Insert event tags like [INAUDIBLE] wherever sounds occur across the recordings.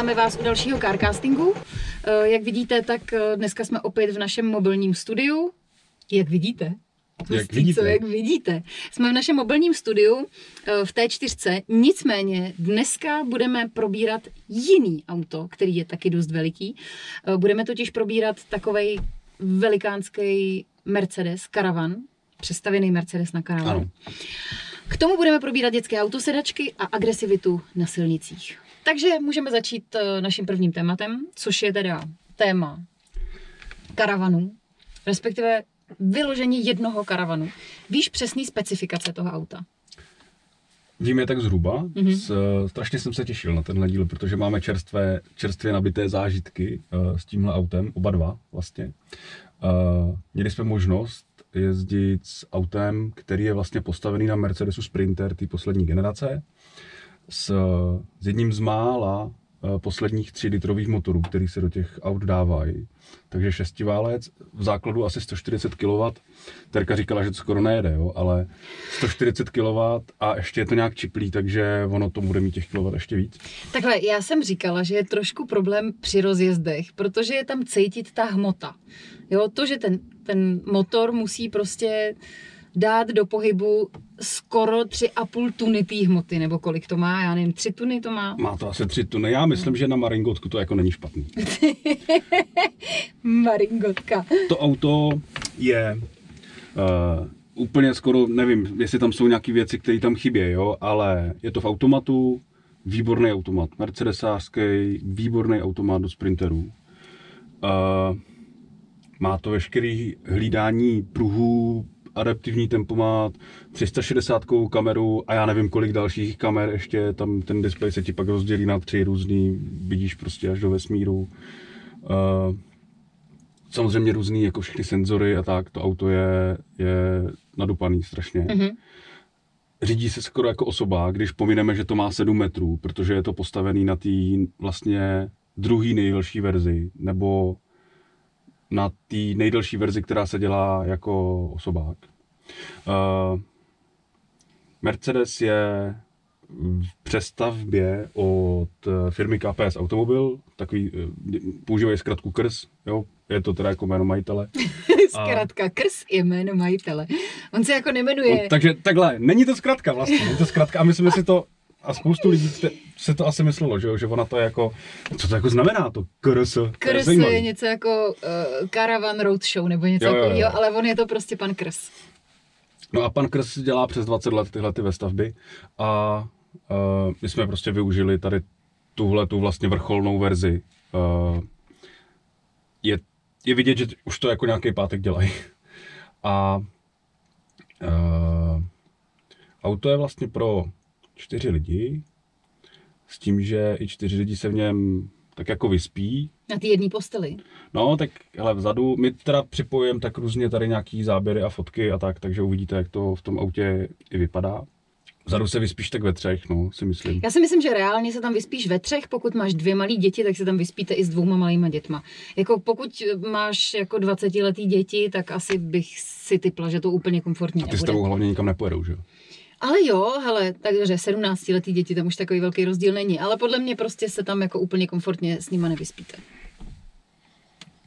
Vítáme vás u dalšího carcastingu. Eh, Jak vidíte, tak eh, dneska jsme opět v našem mobilním studiu. Jak vidíte? Hustý, vidíte. Co, jak vidíte. Jsme v našem mobilním studiu eh, v T4, nicméně dneska budeme probírat jiný auto, který je taky dost veliký. Budeme totiž probírat takovej velikánský Mercedes Caravan, přestavěný Mercedes na Caravan. Ano. K tomu budeme probírat dětské autosedačky a agresivitu na silnicích. Takže můžeme začít eh, naším prvním tématem, což je teda téma karavanu, respektive vyložení jednoho karavanu. Víš přesný specifikace toho auta? Vím je tak zhruba. Mhm. Mm-hmm. S, eh, strašně jsem se těšil na tenhle díl, protože máme čerstvé, čerstvě nabité zážitky uh, s tímhle autem, oba dva vlastně. Uh, měli jsme možnost jezdit s autem, který je vlastně postavený na Mercedesu Sprinter té poslední generace, s, s jedním z mála uh, posledních 3 litrových motorů, který se do těch aut dávají. Takže šestiválec, v základu asi 140 kW. Terka říkala, že to skoro nejede, jo, ale 140 kW a ještě je to nějak čiplý, takže ono to bude mít těch kW ještě víc. Takhle, já jsem říkala, že je trošku problém při rozjezdech, protože je tam cítit ta hmota. Jo, to, že ten, ten motor musí prostě dát do pohybu skoro 3,5 tuny té hmoty, nebo kolik to má, já nevím, 3 tuny to má. Má to asi 3 tuny. Já myslím, že na Maringotku to jako není špatný. [LAUGHS] Maringotka. To auto je uh, úplně skoro, nevím, jestli tam jsou nějaké věci, které tam chybějí, jo, ale je to v automatu, výborný automat, mercedesářský, výborný automat do sprinterů. Uh, má to veškerý hlídání pruhů, adaptivní tempomat, 360 kameru a já nevím kolik dalších kamer ještě, tam ten displej se ti pak rozdělí na tři různý, vidíš prostě až do vesmíru. Uh, samozřejmě různý jako všechny senzory a tak, to auto je, je nadupaný strašně. Mhm. Řídí se skoro jako osoba, když pomineme, že to má 7 metrů, protože je to postavený na té vlastně druhý nejdelší verzi, nebo na té nejdelší verzi, která se dělá jako osobák. Uh, Mercedes je v přestavbě od eh, firmy KPS Automobil, takový, eh, používají zkratku KRS, jo, je to teda jako jméno majitele. [LAUGHS] Zkrátka, Krs je jméno majitele. On se jako nemenuje... No, takže takhle, není to zkratka vlastně, není to zkratka a my jsme si to, a spoustu lidí se to asi myslelo, že, jo, že ona to je jako, co to jako znamená to KRS? Je Krs zajímavý. je něco jako uh, Caravan Roadshow nebo něco Jo, jo, jo. takového, ale on je to prostě pan Krs. No a pan Krs dělá přes 20 let tyhle ty vestavby a uh, my jsme prostě využili tady tuhle tu vlastně vrcholnou verzi. Uh, je, je vidět, že už to jako nějaký pátek dělají. [LAUGHS] A uh, auto je vlastně pro čtyři lidi, s tím, že i čtyři lidi se v něm tak jako vyspí, Na té jedné posteli. No, tak hele, vzadu, my teda připojujeme tak různě tady nějaký záběry a fotky a tak, takže uvidíte, jak to v tom autě i vypadá. Vzadu se vyspíš tak ve třech, no, si myslím. Já si myslím, že reálně se tam vyspíš ve třech, pokud máš dvě malé děti, tak se tam vyspíte i s dvouma malýma dětma. Jako pokud máš jako 20 letý děti, tak asi bych si typla, že to úplně komfortní Ty s nebude. tebou hlavně nikam nepojedou, že jo? Ale jo, hele, takže 17 letý děti, tam už takový velký rozdíl není, ale podle mě prostě se tam jako úplně komfortně s nima nevyspíte.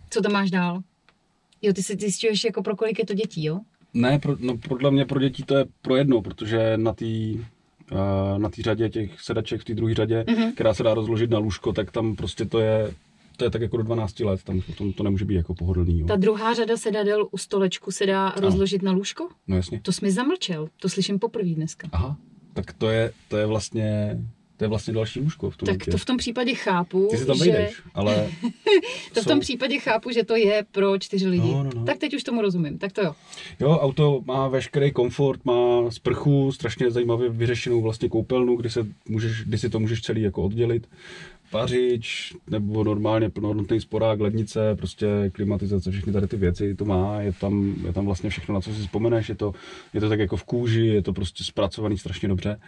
Co tam máš dál? Jo, ty si ty zjišťuješ jako pro kolik je to dětí, jo? Ne, pro, no, podle mě pro děti to je pro jednou, protože na té uh, na té řadě těch sedaček v té druhé řadě, Mhm. mm-hmm. která se dá rozložit na lůžko, tak tam prostě to je, to je tak jako do 12 let, tam potom to nemůže být jako pohodlný, jo. Ta druhá řada sedadel u stolečku se dá rozložit na lůžko? No jasně. To jsi mi zamlčel, to slyším poprvé dneska. Aha, tak to je, to je vlastně, to je vlastně další lůžko v tom Tak to v tom případě chápu, Ty si tam že... vejdeš, ale [LAUGHS] To v jsou- tom případě chápu, že to je pro čtyři lidi. No, no, no. Tak teď už tomu rozumím, tak to jo. Jo, auto má veškerý komfort, má sprchu, strašně zajímavě vyřešenou vlastně koupelnu, kdy, se můžeš, kdy si to můžeš celý jako oddělit. Vařič, nebo normálně plnohodnotný sporák, lednice, prostě klimatizace, všechny tady ty věci to má, je tam, je tam vlastně všechno, na co si vzpomeneš, je to, je to tak jako v kůži, je to prostě zpracovaný strašně dobře.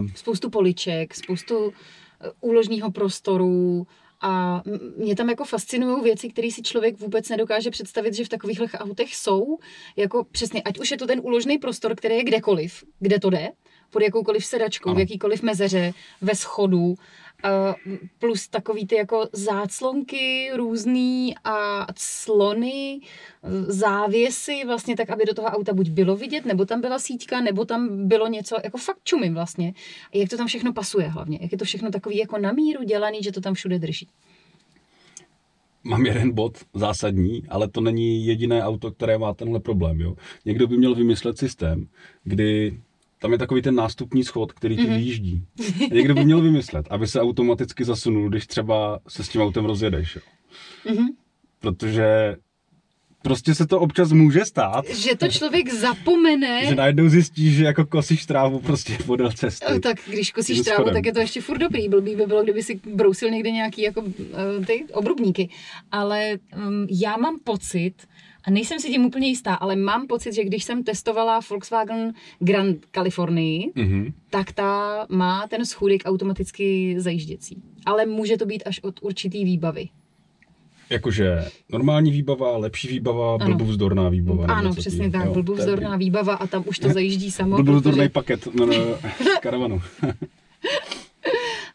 Uh, Spoustu poliček, spoustu eh, úložního prostoru a mě tam jako fascinují věci, které si člověk vůbec nedokáže představit, že v takovýchhle autech jsou. Jako přesně, ať už je to ten úložný prostor, který je kdekoliv, kde to jde, pod jakoukoliv sedačkou, Ano. v jakýkoliv mezeře, ve schodu, Plus takový ty jako záclonky různý a clony, závěsy vlastně tak, aby do toho auta buď bylo vidět, nebo tam byla síťka, nebo tam bylo něco, jako fakt čumím vlastně. A jak to tam všechno pasuje hlavně, jak je to všechno takový jako na míru dělaný, že to tam všude drží. Mám jeden bod zásadní, ale to není jediné auto, které má tenhle problém. Jo? Někdo by měl vymyslet systém, kdy tam je takový ten nástupní schod, který ti mm-hmm. vyjíždí. A [LAUGHS] někdo by měl vymyslet, aby se automaticky zasunul, když třeba se s tím autem rozjedeš. Jo? Mm-hmm. Protože prostě se to občas může stát. Že to člověk zapomene. že najednou zjistí, že jako kosíš trávu prostě podél cesty. Tak když kosíš trávu, tak je to ještě furt dobrý. Blbý by bylo, kdyby si brousil někde nějaký jako uh, ty obrubníky. Ale um, já mám pocit, a nejsem si tím úplně jistá, ale mám pocit, že když jsem testovala Volkswagen Grand Californii, mm-hmm. tak ta má ten schůdek automaticky zajížděcí. Ale může to být až od určitý výbavy. Jakože normální výbava, lepší výbava, blbůvzdorná výbava. Ano, přesně tak, blbůvzdorná výbava a tam už to [LAUGHS] zajíždí samo. Blbůvzdorný protože... paket no, [LAUGHS] karavanu. [LAUGHS]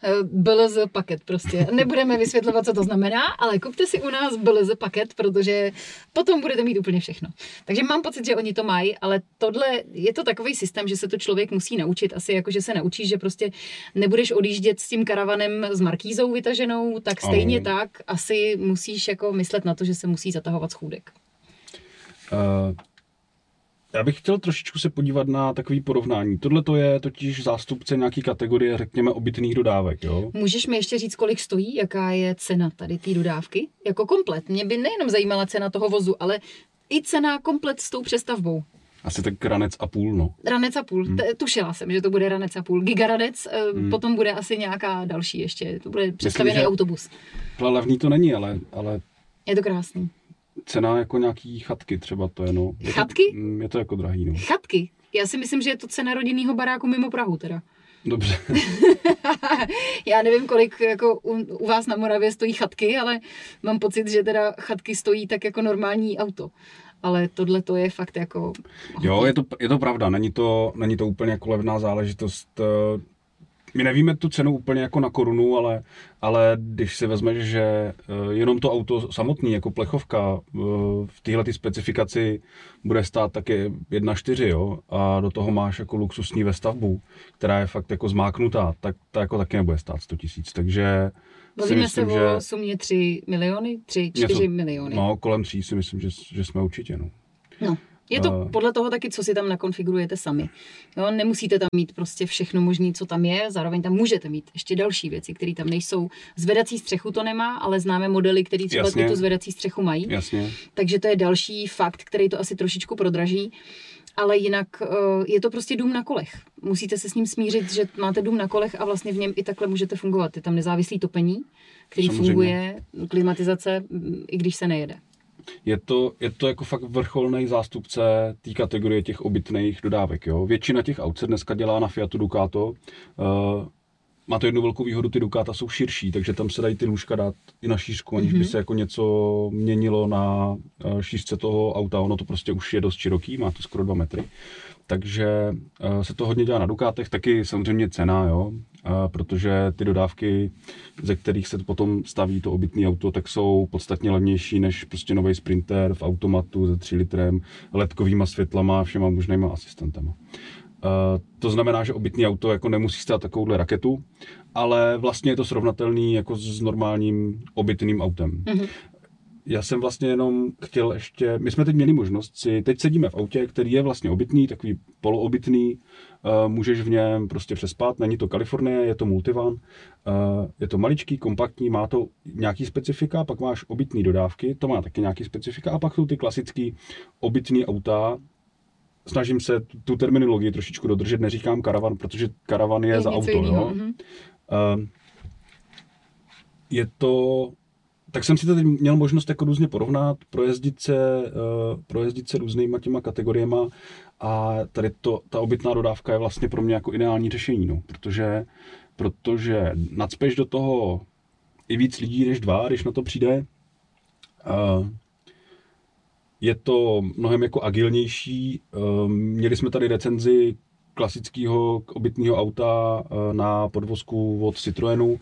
Eh, BLZ paket prostě. Nebudeme vysvětlovat, co to znamená, ale kupte si u nás BLZ paket, protože potom budete mít úplně všechno. Takže mám pocit, že oni to mají, ale tohle je to takový systém, že se to člověk musí naučit. Asi jako, že se naučíš, že prostě nebudeš odjíždět s tím karavanem s markízou vytaženou, tak stejně ano. tak asi musíš jako myslet na to, že se musí zatahovat schůdek. Uh, já bych chtěl trošičku se podívat na takový porovnání. Tohle to je totiž zástupce nějaký kategorie, řekněme, obytných dodávek. Jo? Můžeš mi ještě říct, kolik stojí, jaká je cena tady té dodávky? Jako komplet. Mě by nejenom zajímala cena toho vozu, ale i cena komplet s tou přestavbou. Asi tak ranec a půl, no. Ranec a půl. Hmm. Tušila jsem, že to bude ranec a půl. Gigaradec, eh, hmm. potom bude asi nějaká další ještě. To bude představený Myslím, autobus. Levný to není, ale, ale... Je to krásný cena jako nějaký chatky třeba to je, no. Je chatky? To, mm, je to jako drahý, no. Chatky? Já si myslím, že je to cena rodinného baráku mimo Prahu teda. Dobře. [LAUGHS] Já nevím, kolik jako u, u vás na Moravě stojí chatky, ale mám pocit, že teda chatky stojí tak jako normální auto. Ale tohle to je fakt jako... Jo, je to, je to pravda, není to, není to úplně jako levná záležitost. My nevíme tu cenu úplně jako na korunu, ale, ale když si vezmeš, že eh, jenom to auto samotný jako plechovka eh, v téhle specifikaci bude stát taky 1,4, jo, a do toho máš jako luxusní ve stavbu, která je fakt jako zmáknutá, tak ta jako taky nebude stát 100 tisíc, takže Bavíme myslím, se o že... sumě 3 miliony, 3, 4 něco, miliony. No, kolem 3 si myslím, že, že jsme určitě, no. No, je to podle toho taky, co si tam nakonfigurujete sami. Jo, nemusíte tam mít prostě všechno možné, co tam je, zároveň tam můžete mít ještě další věci, které tam nejsou. Zvedací střechu to nemá, ale známe modely, které třeba Jasně. tu zvedací střechu mají. Jasně. Takže to je další fakt, který to asi trošičku prodraží. Ale jinak eh, je to prostě dům na kolech. Musíte se s ním smířit, že máte dům na kolech a vlastně v něm i takhle můžete fungovat. Je tam nezávislý topení, který Samozřejmě. funguje, klimatizace, i když se nejede je to, je to jako fakt vrcholný zástupce té kategorie těch obytných dodávek. Jo? Většina těch aut se dneska dělá na Fiatu Ducato. Uh, má to jednu velkou výhodu, ty Ducata jsou širší, takže tam se dají ty nůžka dát i na šířku, aniž mm-hmm. by mhm. se jako něco měnilo na eh, šířce toho auta. Ono to prostě už je dost široký, má to skoro 2 metry. Takže uh, se to hodně dělá na Dukátech, taky samozřejmě cena, jo protože ty dodávky, ze kterých se potom staví to obytné auto, tak jsou podstatně levnější než prostě nový Sprinter v automatu se 3 litrem, ledkovýma světlama a všema možnýma asistentama. to znamená, že obytný auto jako nemusí stát takovouhle raketu, ale vlastně je to srovnatelný jako s normálním obytným autem. Mm-hmm já jsem vlastně jenom chtěl ještě, my jsme teď měli možnost si, teď sedíme v autě, který je vlastně obytný, takový poloobytný, uh, můžeš v něm prostě přespat, není to Kalifornie, je to multivan, uh, je to maličký, kompaktní, má to nějaký specifika, pak máš obytný dodávky, to má taky nějaký specifika a pak jsou ty klasický obytný auta, snažím se tu terminologii trošičku dodržet, neříkám karavan, protože karavan je, je za auto, jo. Uh, je to tak jsem si to teď měl možnost jako různě porovnat, projezdit se, uh, projezdit se různýma těma kategoriemi a tady to, ta obytná dodávka je vlastně pro mě jako ideální řešení, no, protože, protože nadspeš do toho i víc lidí než dva, když na to přijde. Uh, je to mnohem jako agilnější. Uh, měli jsme tady recenzi klasického obytného auta na podvozku od Citroenu,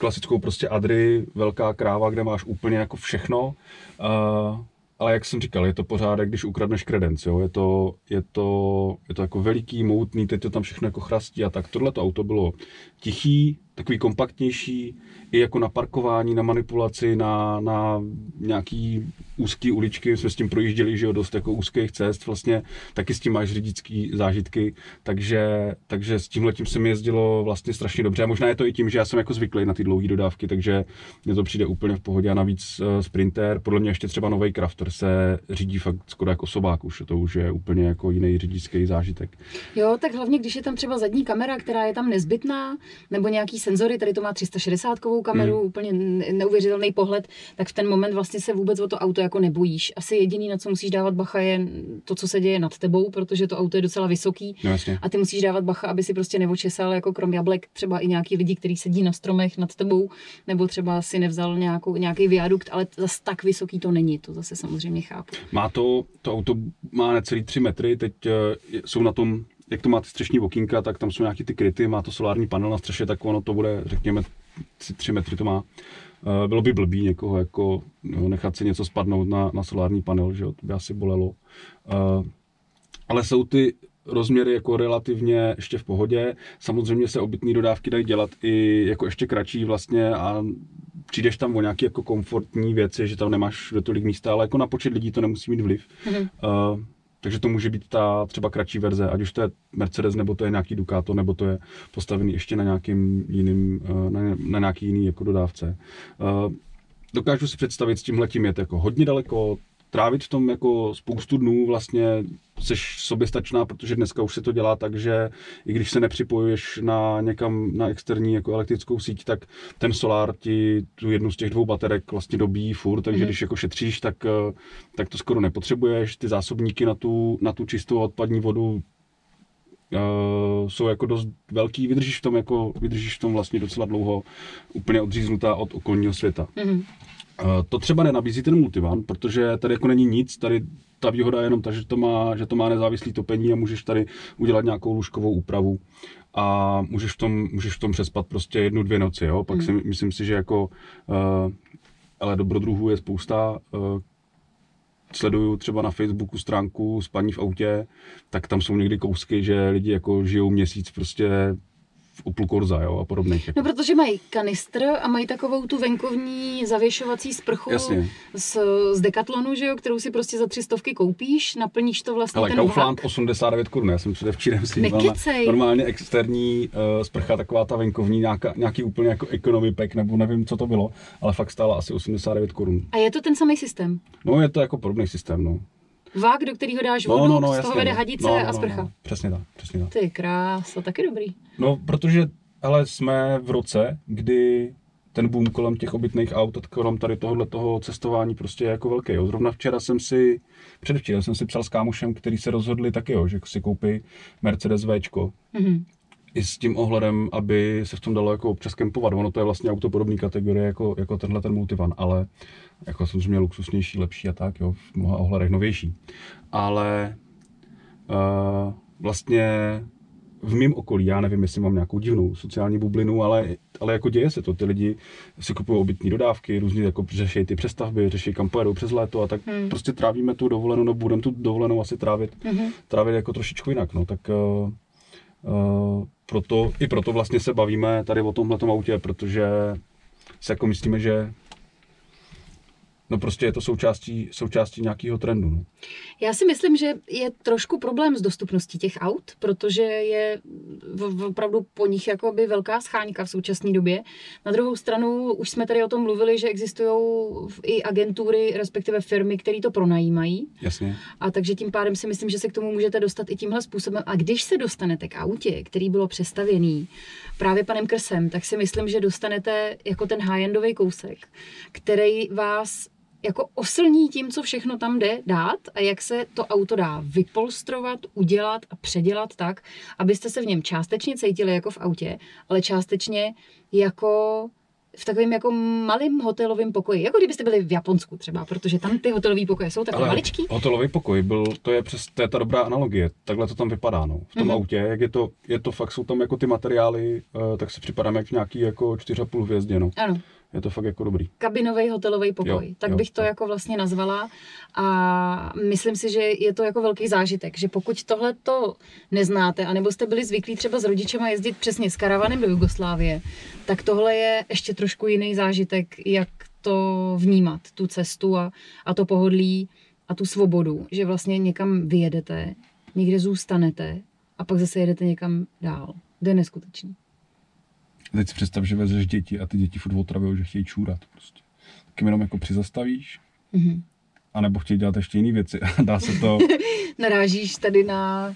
klasickou prostě Adry, velká kráva, kde máš úplně jako všechno. Uh, ale jak jsem říkal, je to pořád, jak když ukradneš kredenc, jo? Je, to, je, to, je to jako veliký, moutný, teď to tam všechno jako chrastí a tak. Tohle to auto bylo tichý, takový kompaktnější, i jako na parkování, na manipulaci, na, na nějaký úzké uličky, jsme s tím projížděli, že jo, dost jako úzkých cest vlastně, taky s tím máš řidičský zážitky, takže, takže s tím se mi jezdilo vlastně strašně dobře a možná je to i tím, že já jsem jako zvyklý na ty dlouhé dodávky, takže mně to přijde úplně v pohodě a navíc uh, Sprinter, podle mě ještě třeba nový Crafter se řídí fakt skoro jako sobák už, to už je úplně jako jiný řidičský zážitek. Jo, tak hlavně, když je tam třeba zadní kamera, která je tam nezbytná, nebo nějaký senzory, tady to má 360 kameru, mm. úplně neuvěřitelný pohled, tak v ten moment vlastně se vůbec o to auto jako nebojíš. Asi jediný, na co musíš dávat bacha, je to, co se děje nad tebou, protože to auto je docela vysoký. No, a ty musíš dávat bacha, aby si prostě neočesal jako krom jablek třeba i nějaký lidi, kteří sedí na stromech nad tebou, nebo třeba si nevzal nějakou, nějaký viadukt, ale zase tak vysoký to není, to zase samozřejmě chápu. Má to, to auto má necelý 3 metry, teď uh, jsou na tom jak to má ty střešní okýnka, tak tam jsou nějaký ty kryty, má to solární panel na střeše, tak ono to bude, řekněme, 3 metry to má. Eh, bylo by blbý někoho jako no, nechat si něco spadnout na, na solární panel, že jo, to by asi bolelo. Uh, ale jsou ty rozměry jako relativně ještě v pohodě. Samozřejmě se obytné dodávky dají dělat i jako ještě kratší vlastně a přijdeš tam o nějaké jako komfortní věci, že tam nemáš do tolik místa, ale jako na počet lidí to nemusí mít vliv. Mm-hmm. Uh, takže to může být ta třeba kratší verze, ať už to je Mercedes, nebo to je nějaký Ducato, nebo to je postavený ještě na nějakým jiným, eh, na, na nějaký jiný jako dodávce. Eh, dokážu si představit s tímhletím jet jako hodně daleko, trávit v tom jako spoustu dnů vlastně seš soběstačná, protože dneska už se to dělá tak, že i když se nepřipojuješ na někam na externí jako elektrickou síť, tak ten solár ti tu jednu z těch dvou baterek vlastně dobíjí furt, takže mm-hmm. když jako šetříš, tak, eh, tak to skoro nepotřebuješ. Ty zásobníky na tu, na tu čistou odpadní vodu Uh, jsou jako dost velký, vydržíš v tom jako, vydržíš v tom vlastně docela dlouho úplně odříznutá od okolního světa. Mm-hmm. Eh, to třeba nenabízí ten multivan, protože tady jako není nic, tady ta výhoda je jenom ta, že to má, že to má nezávislý topení a můžeš tady udělat nějakou lůžkovou úpravu a můžeš v tom, můžeš v tom přespat prostě jednu, dvě noci, jo? Pak mm. si, myslím si, že jako, uh, ale dobrodruhů je spousta, uh, sleduju třeba na Facebooku stránku spaní v autě, tak tam jsou někdy kousky, že lidi jako žijou měsíc prostě Opel Corsa jo, a podobných. Jako. No, protože mají kanistr a mají takovou tu venkovní zavěšovací sprchu z, z Decathlonu, že jo, kterou si prostě za tři stovky koupíš, naplníš to vlastně Ale ten Kaufland 89 korun, já jsem předevčírem si normálně, normálně externí uh, sprcha, taková ta venkovní, nějaká, nějaký úplně jako economy pack, nebo nevím, co to bylo, ale fakt stála asi 89 korun. A je to ten samý systém? No, je to jako podobný systém, no. Vák, do kterého dáš no, vodu, no, no, no, z toho vede no. hadice no, no, a sprcha. No, no. Přesně tak, přesně tak. Ty krása, taky dobrý. No, protože ale jsme v roce, kdy ten boom kolem těch obytných aut, kolem tady tohohle toho cestování prostě je jako velký. Jo. Zrovna včera jsem si, předevčera jsem si psal s kámošem, který se rozhodli taky, jo, že si koupí Mercedes Včko. Mm-hmm. I s tím ohledem, aby se v tom dalo jako občas kempovat. Ono to je vlastně auto podobné kategorie jako, jako tenhle ten multivan, ale jako samozřejmě luxusnější, lepší a tak, jo, v mnoha ohledech novější. Ale uh, vlastně v mém okolí, já nevím, jestli mám nějakou divnou sociální bublinu, ale, ale jako děje se to. Ty lidi si kupují obytní dodávky, různě jako řeší ty přestavby, řeší kam pojedou přes léto a tak hmm. prostě trávíme tu dovolenou, no budeme tu dovolenou asi trávit, hmm. trávit jako trošičku jinak. No. Tak uh, uh, proto, i proto vlastně se bavíme tady o tomhle autě, protože si jako myslíme, že no prostě je to součástí, součástí nějakého trendu. No. Já si myslím, že je trošku problém s dostupností těch aut, protože je opravdu po nich jakoby velká scháňka v současné době. Na druhou stranu už jsme tady o tom mluvili, že existují i agentury, respektive firmy, které to pronajímají. Jasně. A takže tím pádem si myslím, že se k tomu můžete dostat i tímhle způsobem. A když se dostanete k autě, který bylo přestavěný právě panem Krsem, tak si myslím, že dostanete jako ten high-endový kousek, který vás jako oslní tím, co všechno tam jde dát a jak se to auto dá vypolstrovat, udělat a předělat tak, abyste se v něm částečně cítili jako v autě, ale částečně jako v takovém jako malém hotelovém pokoji, jako kdybyste byli v Japonsku třeba, protože tam ty hotelové pokoje jsou takové maličký. hotelový pokoj byl, to je přes, to je ta dobrá analogie, takhle to tam vypadá, no. V tom Mhm. autě, jak je to, je to fakt, jsou tam jako ty materiály, uh, tak si připadám jak v nějaký jako 4,5 hvězdě, no. Ano, Je to fakt jako dobrý. kabinový hotelový pokoj, Jo, tak jo, bych to jo. jako vlastně nazvala a myslím si, že je to jako velký zážitek, že pokud tohle to neznáte, anebo jste byli zvyklí třeba s rodičema jezdit přesně s karavanem do Jugoslávie, tak tohle je ještě trošku jiný zážitek, jak to vnímat, tu cestu a, a to pohodlí a tu svobodu, že vlastně někam vyjedete, někde zůstanete a pak zase jedete někam dál. To je neskutečný. Teď si představ, že vezeš děti a ty děti furt otravujou, že chtějí čůrat prostě. Tak jim jenom jako přizastavíš, Mhm. anebo chtějí dělat ještě jiné věci. A dá se to, [LAUGHS] Narážíš tady na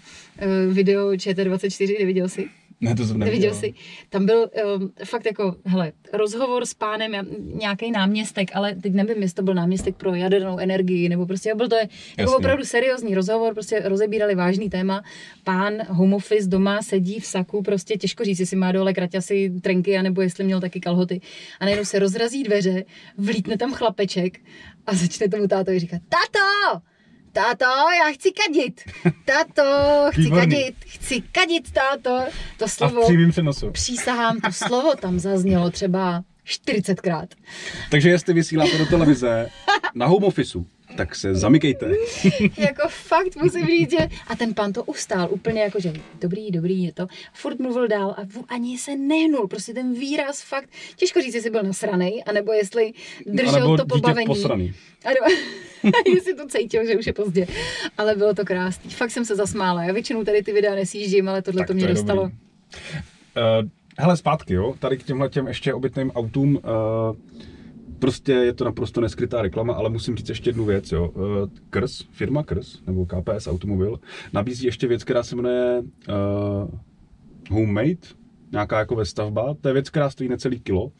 uh, video ČT24, neviděl jsi? Ne, to jsem Neviděl neviděl. jsi? Tam byl um, fakt jako, hele, rozhovor s pánem, nějaký náměstek, ale teď nevím, jestli to byl náměstek pro jadernou energii, nebo prostě byl to je, jako opravdu seriózní rozhovor, prostě rozebírali vážný téma. Pán home office doma sedí v saku, prostě těžko říct, jestli má dole kraťasy, trenky, anebo jestli měl taky kalhoty. A najednou se rozrazí dveře, vlítne tam chlapeček a začne tomu tátovi říkat, tato! Táto, já chci kadit. [LAUGHS] Táto, chci Výborný. kadit. Chci kadit, táto. To A v slovo, přenosu. přísahám, to slovo tam zaznělo třeba 40krát. Takže jestli vysíláte do televize na home officeu, tak se zamykejte. [LAUGHS] jako fakt musím říct, že... A ten pan to ustál úplně jako, že dobrý, dobrý je to. Furt mluvil dál a ani se nehnul. Prostě ten výraz fakt, těžko říct, jestli byl nasranej, anebo jestli držel Anebo to pobavení. posraný. Ano, [LAUGHS] jestli to cítil, že už je pozdě. Ale bylo to krásný. Fakt jsem se zasmála. Já většinou tady ty videa nesjíždím, ale tohle Tak to mě to dostalo. dobrý. Uh, hele, zpátky, jo, tady k těmhle těm ještě obytným autům, uh, prostě je to naprosto neskrytá reklama, ale musím říct ještě jednu věc, jo. Uh, Krs, firma Krs, nebo KPS Automobil, nabízí ještě věc, která se jmenuje uh, Homemade, nějaká jako vestavba, to je věc, která stojí necelý kilo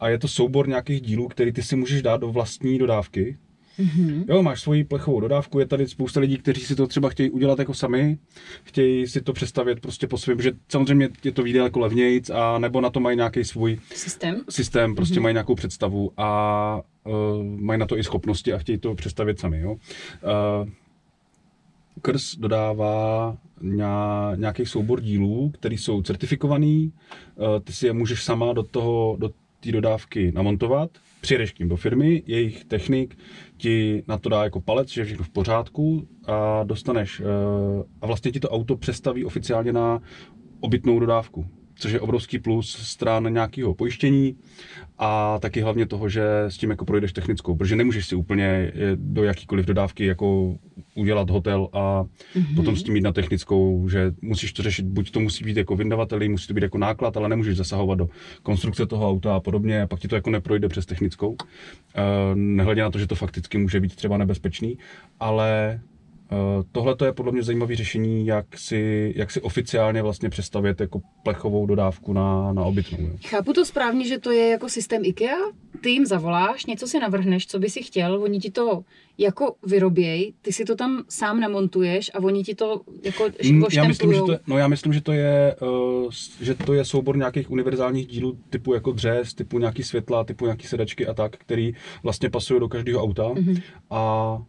a je to soubor nějakých dílů, který ty si můžeš dát do vlastní dodávky, Mhm. Jo, máš svoji plechovou dodávku, je tady spousta lidí, kteří si to třeba chtějí udělat jako sami, chtějí si to přestavět prostě po svém, že samozřejmě je to výjde jako levnějc, a nebo na to mají nějaký svůj Systém. systém, prostě mají nějakou představu a uh, mají na to i schopnosti a chtějí to přestavět sami. Jo. Uh, Krs dodává nějaký soubor dílů, které jsou certifikovaný, uh, ty si je můžeš sama do toho, do té dodávky namontovat, přijedeš k ním do firmy, jejich technik ti na to dá jako palec, že je všechno v pořádku a dostaneš, uh, a vlastně ti to auto přestaví oficiálně na obytnou dodávku, což je obrovský plus stran nějakého pojištění a taky hlavně toho, že s tím jako projdeš technickou, protože nemůžeš si úplně eh, do jakýkoliv dodávky jako udělat hotel a mm-hmm. potom s tím jít na technickou, že musíš to řešit, buď to musí být jako vyndavateli, musí to být jako náklad, ale nemůžeš zasahovat do konstrukce toho auta a podobně, a pak ti to jako neprojde přes technickou. Eh, Nehledě na to, že to fakticky může být třeba nebezpečný, ale Tohle to je podle mě zajímavé řešení, jak si, jak si oficiálně vlastně přestavět jako plechovou dodávku na, na obytnou. Jo. Chápu to správně, že to je jako systém IKEA? Ty jim zavoláš, něco si navrhneš, co by si chtěl, oni ti to jako vyroběj, ty si to tam sám namontuješ a oni ti to jako Mm, Já myslím, že to, je- no já myslím, že to je, uh, že to je soubor nějakých univerzálních dílů typu jako dřez, typu nějaký světla, typu nějaký sedačky a tak, který vlastně pasují do každého auta Mhm. a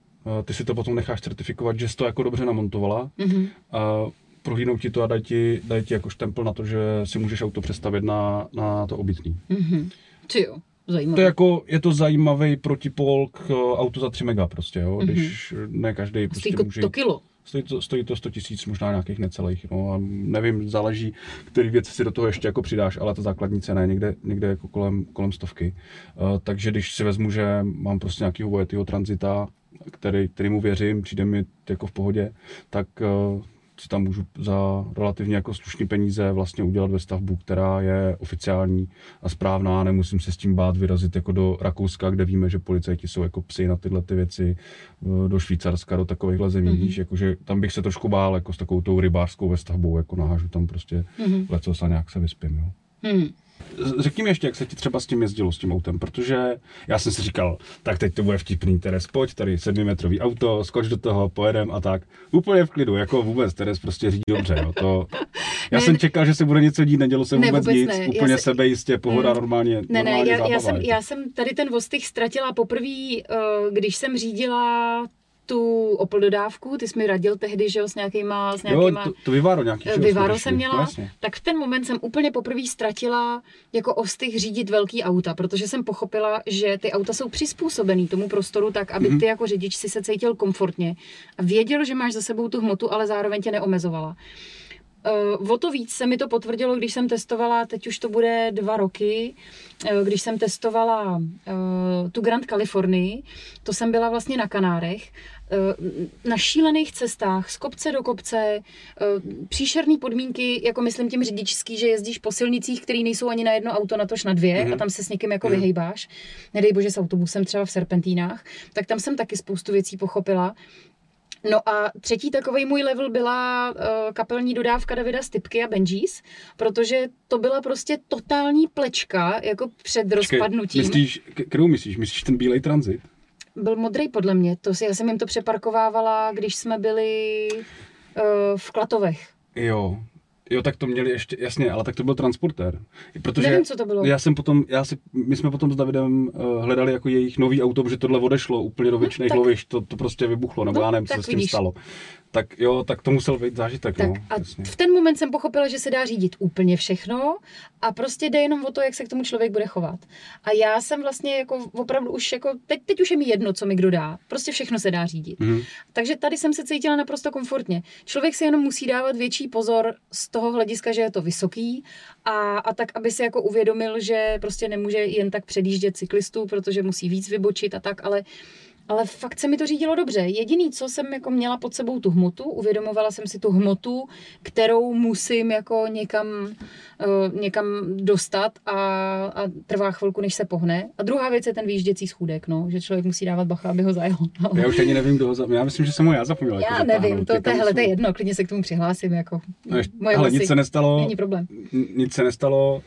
ty si to potom necháš certifikovat, že jsi to jako dobře namontovala. Mhm. a prohlídnou ti to a dají ti, dají ti jako štempel na to, že si můžeš auto přestavět na, na to obytný. Mhm. Ty jo, zajímavé. To je jako, je to zajímavý protipol k eh, autu za 3 mega prostě, jo, Mhm. když ne každý prostě Stojí to, může... to kilo. Stojí to, stojí to 100 tisíc, možná nějakých necelých, no a nevím, záleží, který věci si do toho ještě jako přidáš, ale ta základní cena je někde, někde jako kolem, kolem stovky. Uh, takže když si vezmu, že mám prostě nějakého vojetýho tranzita, který, který mu věřím, přijde mi jako v pohodě, tak uh, si tam můžu za relativně jako slušný peníze vlastně udělat ve stavbu, která je oficiální a správná, nemusím se s tím bát vyrazit jako do Rakouska, kde víme, že policajti jsou jako psy na tyhle ty věci, eh, do Švýcarska, do takovýchhle zemí, Mhm. mm-hmm. víš, jakože tam bych se trošku bál jako s takovou tou rybářskou ve stavbou, jako nahážu tam prostě Mhm. lecos a nějak se vyspím, jo. Hmm. Řekni mi ještě, jak se ti třeba s tím jezdilo, s tím autem, protože já jsem si říkal, tak teď to bude vtipný, Teres, pojď, tady sedmimetrový auto, skoč do toho, pojedem a tak. Úplně v klidu, jako vůbec, Teres prostě řídí dobře, jo, to... [LAUGHS] Já Ne, jsem čekal, že se bude něco dít, nedělo se Ne, vůbec, vůbec nic, ne. Já úplně se- sebejistě, pohoda Mm. normálně, Ne, ne, normálně já, já, jsem, já jsem tady ten vostych ztratila poprvé, eh, když jsem řídila tu Opel dodávku, ty jsi mi radil tehdy, že jo, s nějakýma, s Jo, nějakýma to, to Vivaro nějaký, že jo, jsme jsem měla, jasně. tak v ten moment jsem úplně poprvé ztratila jako ostych řídit velký auta, protože jsem pochopila, že ty auta jsou přizpůsobený tomu prostoru tak, aby Mhm. ty jako řidič si se cítil komfortně a věděl, že máš za sebou tu hmotu, ale zároveň tě neomezovala. Uh, o to víc se mi to potvrdilo, když jsem testovala, teď už to bude dva roky, uh, když jsem testovala uh, tu Grand Californii, to jsem byla vlastně na Kanárech, na šílených cestách, z kopce do kopce, příšerné podmínky, jako myslím tím řidičský, že jezdíš po silnicích, které nejsou ani na jedno auto, natož na dvě Mhm. a tam se s někým jako Mhm. vyhejbáš, nedej bože s autobusem třeba v Serpentínách, tak tam jsem taky spoustu věcí pochopila. No a třetí takový můj level byla uh, kapelní dodávka Davida Stipky a Benjis, protože to byla prostě totální plečka, jako před Počkej, rozpadnutím. Myslíš, k- kterou myslíš? Myslíš ten bílej transit? Byl modrý podle mě, to si, já jsem jim to přeparkovávala, když jsme byli uh, v Klatovech. Jo. Jo, tak to měli ještě, jasně, ale tak to byl transportér. Protože Nevím, co to bylo. já jsem potom, já si, my jsme potom s Davidem uh, hledali jako jejich nový auto, protože tohle odešlo úplně do věčných tak- lovišť, to, to prostě vybuchlo, nebo No, já nevím, co se s tím vidíš. stalo. Tak jo, tak to musel být zážitek, Tak no, a jasně. v ten moment jsem pochopila, že se dá řídit úplně všechno a prostě jde jenom o to, jak se k tomu člověk bude chovat. A já jsem vlastně jako opravdu už jako, teď, teď už je mi jedno, co mi kdo dá. Prostě všechno se dá řídit. Mhm. Takže tady jsem se cítila naprosto komfortně. Člověk si jenom musí dávat větší pozor z toho hlediska, že je to vysoký a, a tak, aby si jako uvědomil, že prostě nemůže jen tak předjíždět cyklistů, protože musí víc vybočit a tak, ale ale fakt se mi to řídilo dobře. Jediný, co jsem jako měla pod sebou tu hmotu, uvědomovala jsem si tu hmotu, kterou musím jako někam, uh, někam dostat a, a trvá chvilku, než se pohne. A druhá věc je ten výjížděcí schůdek, no, že člověk musí dávat bacha, aby ho zajel. No. [LAUGHS] Já už ani nevím, kdo ho za... Já myslím, že jsem ho já zapomněl. jako Já zatáhnout. nevím, to, tohle to je jedno, klidně se k tomu přihlásím, jako No, ještě, moje ale nic se nestalo. Není problém. Nic se nestalo.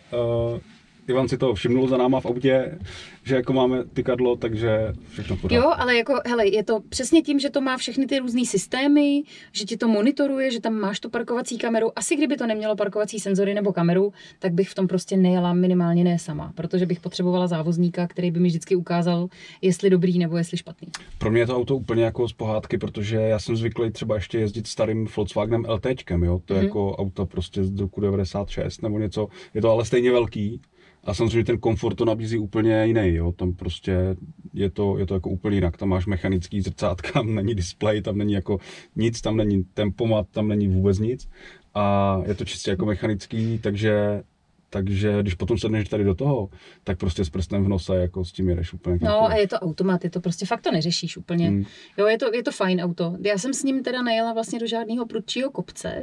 Uh, Ivan si to všimnul za náma v autě, že jako máme tykadlo, takže všechno v pořádku. Jo, ale jako, hele, je to přesně tím, že to má všechny ty různé systémy, že ti to monitoruje, že tam máš tu parkovací kameru. Asi kdyby to nemělo parkovací senzory nebo kameru, tak bych v tom prostě nejela minimálně ne sama, protože bych potřebovala závozníka, který by mi vždycky ukázal, jestli dobrý nebo jestli špatný. Pro mě je to auto úplně jako z pohádky, protože já jsem zvyklý třeba ještě jezdit starým Volkswagenem LTčkem, jo? To je Mhm. jako auto prostě z roku 96 nebo něco. Je to ale stejně velký. A samozřejmě ten komfort to nabízí úplně jiný, jo. Tam prostě je to, je to jako úplně jinak. Tam máš mechanický zrcátka, tam není displej, tam není jako nic, tam není tempomat, tam není vůbec nic. A je to čistě jako mechanický, takže takže když potom sedneš tady do toho, tak prostě s prstem v nose jako s tím jedeš úplně No a je to automat, je to prostě fakt to neřešíš úplně. Hmm. Jo, je to, je to fajn auto. Já jsem s ním teda nejela vlastně do žádného prudčího kopce.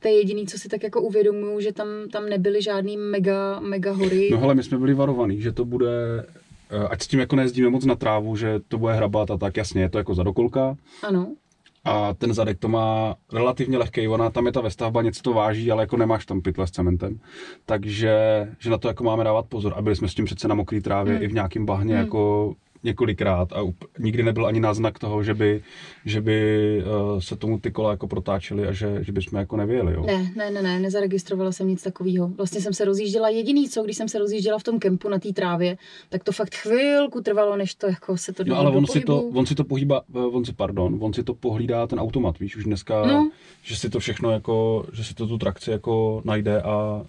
To je jediný, co si tak jako uvědomuju, že tam, tam nebyly žádný mega, mega hory. No hele, my jsme byli varovaní, že to bude, eh, ať s tím jako nejezdíme moc na trávu, že to bude hrabat a tak, jasně, je to jako zadokolka. Ano. A ten zadek to má relativně lehký, ona tam je ta vestavba, něco to váží, ale jako nemáš tam pytle s cementem. Takže že na to jako máme dávat pozor. A byli jsme s tím přece na mokré trávě Hmm. i v nějakém bahně Hmm. jako několikrát a up- nikdy nebyl ani náznak toho, že by, že by uh, se tomu ty kola jako protáčely a že, že bychom jako nevějeli. Jo. Ne, ne, ne, ne, nezaregistrovala jsem nic takového. Vlastně jsem se rozjížděla jediný co, když jsem se rozjížděla v tom kempu na té trávě, tak to fakt chvilku trvalo, než to jako se to No ale on si, to, on si to pohýbá, eh, on si, pardon, on si to pohlídá ten automat, víš, už dneska, No. že si to všechno jako, že si to tu trakci jako najde a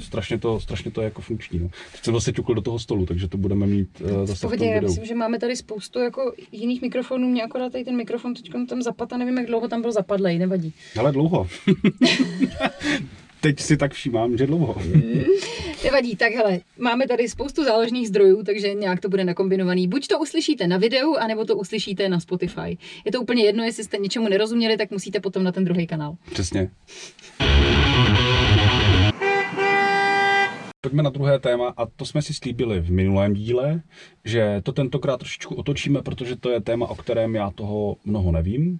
strašně to, strašně to je jako funkční. No. Teď jsem zase ťukl do toho stolu, takže to budeme mít uh, V zase v pohodě, tom já myslím, že máme tady spoustu jako jiných mikrofonů, mě akorát tady ten mikrofon teď tam zapad a nevím, jak dlouho tam byl zapadlej, nevadí. Ale dlouho. [LAUGHS] Teď si tak všímám, že dlouho. [LAUGHS] Nevadí, tak hele, máme tady spoustu záložných zdrojů, takže nějak to bude nakombinovaný. Buď to uslyšíte na videu, anebo to uslyšíte na Spotify. Je to úplně jedno, jestli jste něčemu nerozuměli, tak musíte potom na ten druhý kanál. Přesně. Pojďme na druhé téma a to jsme si slíbili v minulém díle, že to tentokrát trošičku otočíme, protože to je téma, o kterém já toho mnoho nevím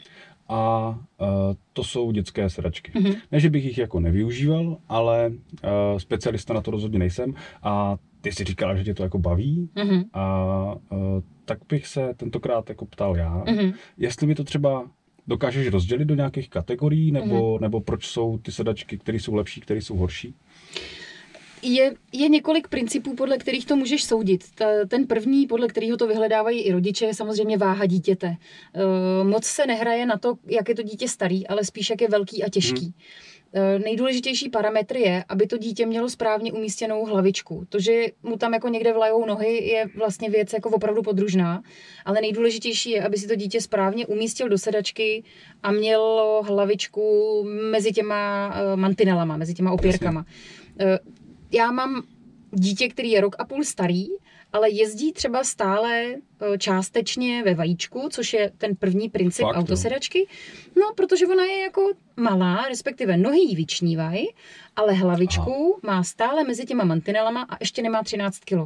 a uh, to jsou dětské sedačky. Mm-hmm. Ne, že bych jich jako nevyužíval, ale uh, specialista na to rozhodně nejsem a ty si říkala, že tě to jako baví mm-hmm. a uh, tak bych se tentokrát jako ptal já, mm-hmm. jestli mi to třeba dokážeš rozdělit do nějakých kategorií, nebo, mm-hmm. nebo proč jsou ty sedačky, které jsou lepší, které jsou horší? Je, je několik principů, podle kterých to můžeš soudit. Ta, ten první, podle kterého to vyhledávají i rodiče, je samozřejmě váha dítěte. E, moc se nehraje na to, jak je to dítě starý, ale spíš jak je velký a těžký. Hmm. E, nejdůležitější parametr je, aby to dítě mělo správně umístěnou hlavičku. To, že mu tam jako někde vlajou nohy, je vlastně věc jako opravdu podružná, ale nejdůležitější je, aby si to dítě správně umístil do sedačky a mělo hlavičku mezi těma uh, mantinelama, mezi těma opěrkama. Jasně já mám dítě, který je rok a půl starý, ale jezdí třeba stále e, částečně ve vajíčku, což je ten první princip Fakt, autosedačky. No, protože ona je jako malá, respektive nohy jí vyčnívají, ale hlavičku Aha. má stále mezi těma mantinelama a ještě nemá 13 kg.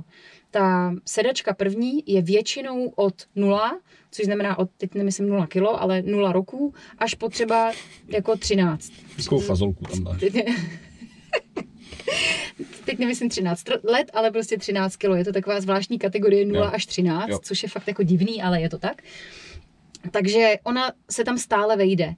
Ta sedačka první je většinou od nula, což znamená od, teď nemyslím 0 kg, ale 0 roků, až po třeba jako 13. Jakou fazolku tam dáš? [LAUGHS] teď nemyslím 13 let, ale prostě 13 kilo. Je to taková zvláštní kategorie 0 jo. až 13, jo. což je fakt jako divný, ale je to tak. Takže ona se tam stále vejde.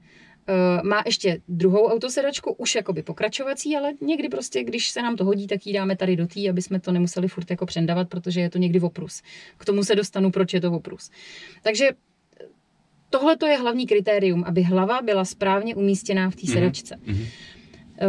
Uh, má ještě druhou autosedačku, už jakoby pokračovací, ale někdy prostě, když se nám to hodí, tak ji dáme tady do té, aby jsme to nemuseli furt jako přendavat, protože je to někdy oprus. K tomu se dostanu, proč je to oprus. Takže tohle to je hlavní kritérium, aby hlava byla správně umístěná v té mm-hmm. sedačce. Mm-hmm. Eh,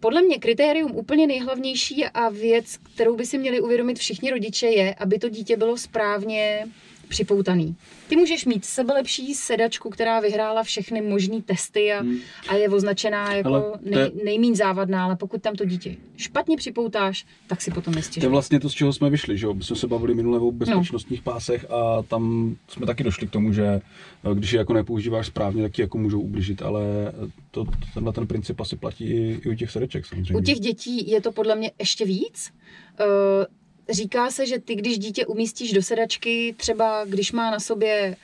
podle mě kritérium úplně nejhlavnější a věc, kterou by si měli uvědomit všichni rodiče, je, aby to dítě bylo správně připoutaný. Ty můžeš mít sebelepší sedačku, která vyhrála všechny možné testy a, hmm. a je označená jako nej, nejmín závadná, ale pokud tam to dítě špatně připoutáš, tak si potom nestěžuješ. To je vlastně to, z čeho jsme vyšli, že jo? My jsme se bavili minule o bezpečnostních no. pásech a tam jsme taky došli k tomu, že eh, když je jako nepoužíváš správně, tak ti jako můžou ublížit, ale to, tenhle ten princip asi platí i, i u těch sedeček samozřejmě. U těch dětí je to podle mě ještě víc. Uh, říká se, že ty, když dítě umístíš do sedačky, třeba když má na sobě